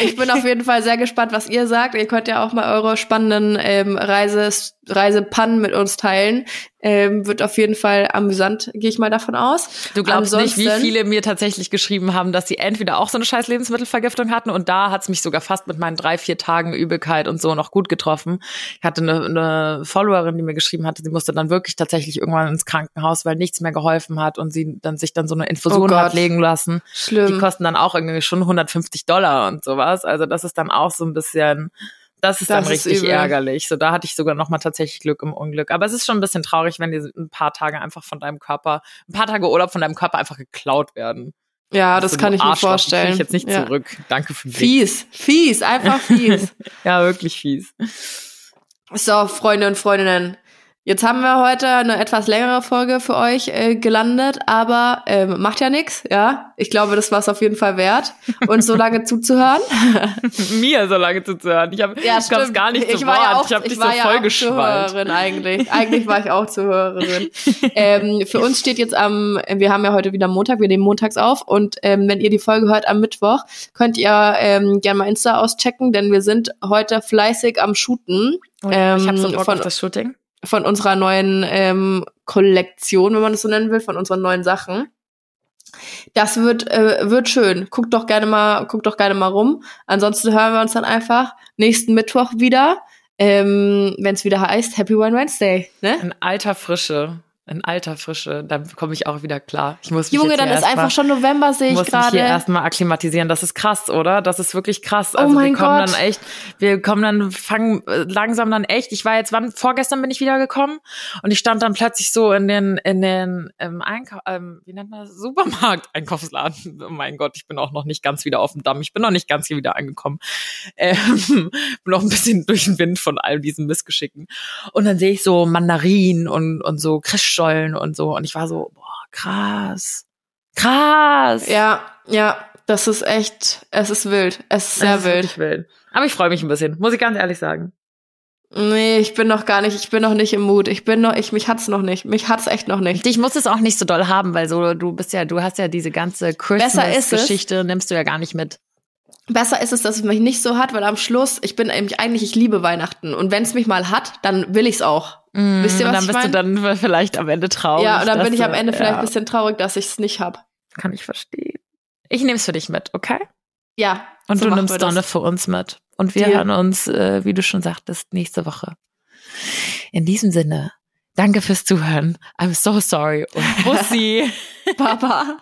Ich bin auf jeden Fall sehr gespannt, was ihr sagt. Ihr könnt ja auch mal eure spannenden ähm, Reises, Reisepannen mit uns teilen. Ähm, wird auf jeden Fall amüsant, gehe ich mal davon aus. Du glaubst nicht, wie Ansonsten- viele mir tatsächlich geschrieben haben, dass sie entweder auch so eine scheiß Lebensmittelvergiftung hatten und da hat's mich sogar fast mit meinen drei, vier Tagen Übelkeit und so noch gut getroffen. Ich hatte eine, eine Followerin, die mir geschrieben hatte, sie musste dann wirklich tatsächlich irgendwann ins Krankenhaus, weil nichts mehr geholfen hat und sie dann sich dann so eine Infusion Oh hat legen lassen. Die Schlimm. kosten dann auch irgendwie schon 150 Dollar und sowas. Also das ist dann auch so ein bisschen, das ist Das dann ist richtig übel. ärgerlich. So, da hatte ich sogar noch mal tatsächlich Glück im Unglück. Aber es ist schon ein bisschen traurig, wenn dir ein paar Tage einfach von deinem Körper, ein paar Tage Urlaub von deinem Körper einfach geklaut werden. Ja, das So, kann ich mir Arschloch, die krieg vorstellen. ich jetzt nicht ja. zurück. Danke für den. Fies, fies, einfach fies. Ja, wirklich fies. So, Freunde und Freundinnen. Jetzt haben wir heute eine etwas längere Folge für euch äh, gelandet, aber ähm, macht ja nichts, ja. Ich glaube, das war es auf jeden Fall wert, uns so lange zuzuhören. Mir so lange zuzuhören. Ich habe Ja, ich gar nicht zu ich war Wort. ja auch, ich habe ich dich war so ja voll geschwallt. Zuhörerin eigentlich. Eigentlich war ich auch Zuhörerin. ähm, für uns steht jetzt am, wir haben ja heute wieder Montag, wir nehmen montags auf und ähm, wenn ihr die Folge hört am Mittwoch, könnt ihr ähm, gerne mal Insta auschecken, denn wir sind heute fleißig am Shooten. Und ich habe so Ähm, Bock von- auf das Shooting. Von unserer neuen ähm, Kollektion, wenn man das so nennen will, von unseren neuen Sachen. Das wird äh, wird schön. Guckt doch gerne mal, guckt doch gerne mal rum. Ansonsten hören wir uns dann einfach nächsten Mittwoch wieder, ähm, wenn es wieder heißt Happy Wine Wednesday. Ne? In alter Frische. In alter Frische. Dann komme ich auch wieder klar. Ich muss mich Junge, jetzt dann hier ist einfach mal- schon November, sehe ich muss mich hier gerade. erstmal akklimatisieren. Das ist krass, oder? Das ist wirklich krass. Oh Also mein wir kommen Gott. dann echt, wir kommen dann, fangen äh, langsam dann echt. Ich war jetzt, wann, vorgestern bin ich wiedergekommen und ich stand dann plötzlich so in den, in den ähm, Einkauf, ähm, wie nennt man das? Supermarkt, Einkaufsladen. Oh mein Gott, ich bin auch noch nicht ganz wieder auf dem Damm. Ich bin noch nicht ganz hier wieder angekommen. Ähm, bin noch ein bisschen durch den Wind von all diesen Missgeschicken. Und dann sehe ich so Mandarinen und, und so Christstollen und so. Und ich war so, boah, krass. Krass. Ja, ja, das ist echt, es ist wild. Es ist sehr Das ist wild. wild. Aber ich freue mich ein bisschen, muss ich ganz ehrlich sagen. Nee, ich bin noch gar nicht, ich bin noch nicht im Mut. Ich bin noch, ich, mich hat's noch nicht. Mich hat's echt noch nicht. Dich muss es auch nicht so doll haben, weil so du bist ja, du hast ja diese ganze es. Christmas-Geschichte, nimmst du ja gar nicht mit. Besser ist es, dass es mich nicht so hat, weil am Schluss, ich bin eigentlich, eigentlich ich liebe Weihnachten. Und wenn es mich mal hat, dann will ich's auch. Wisst ihr, Und was dann ich bist du dann vielleicht am Ende traurig. ja, und dann bin ich am du- Ende vielleicht ja, ein bisschen traurig, dass ich's nicht hab. Kann ich verstehen. Ich nehme es für dich mit, okay? Ja. Und so du nimmst. Donne für uns mit. Und wir Deal. hören uns, äh, wie du schon sagtest, nächste Woche. In diesem Sinne, Danke fürs Zuhören. I'm so sorry und Bussi. Baba.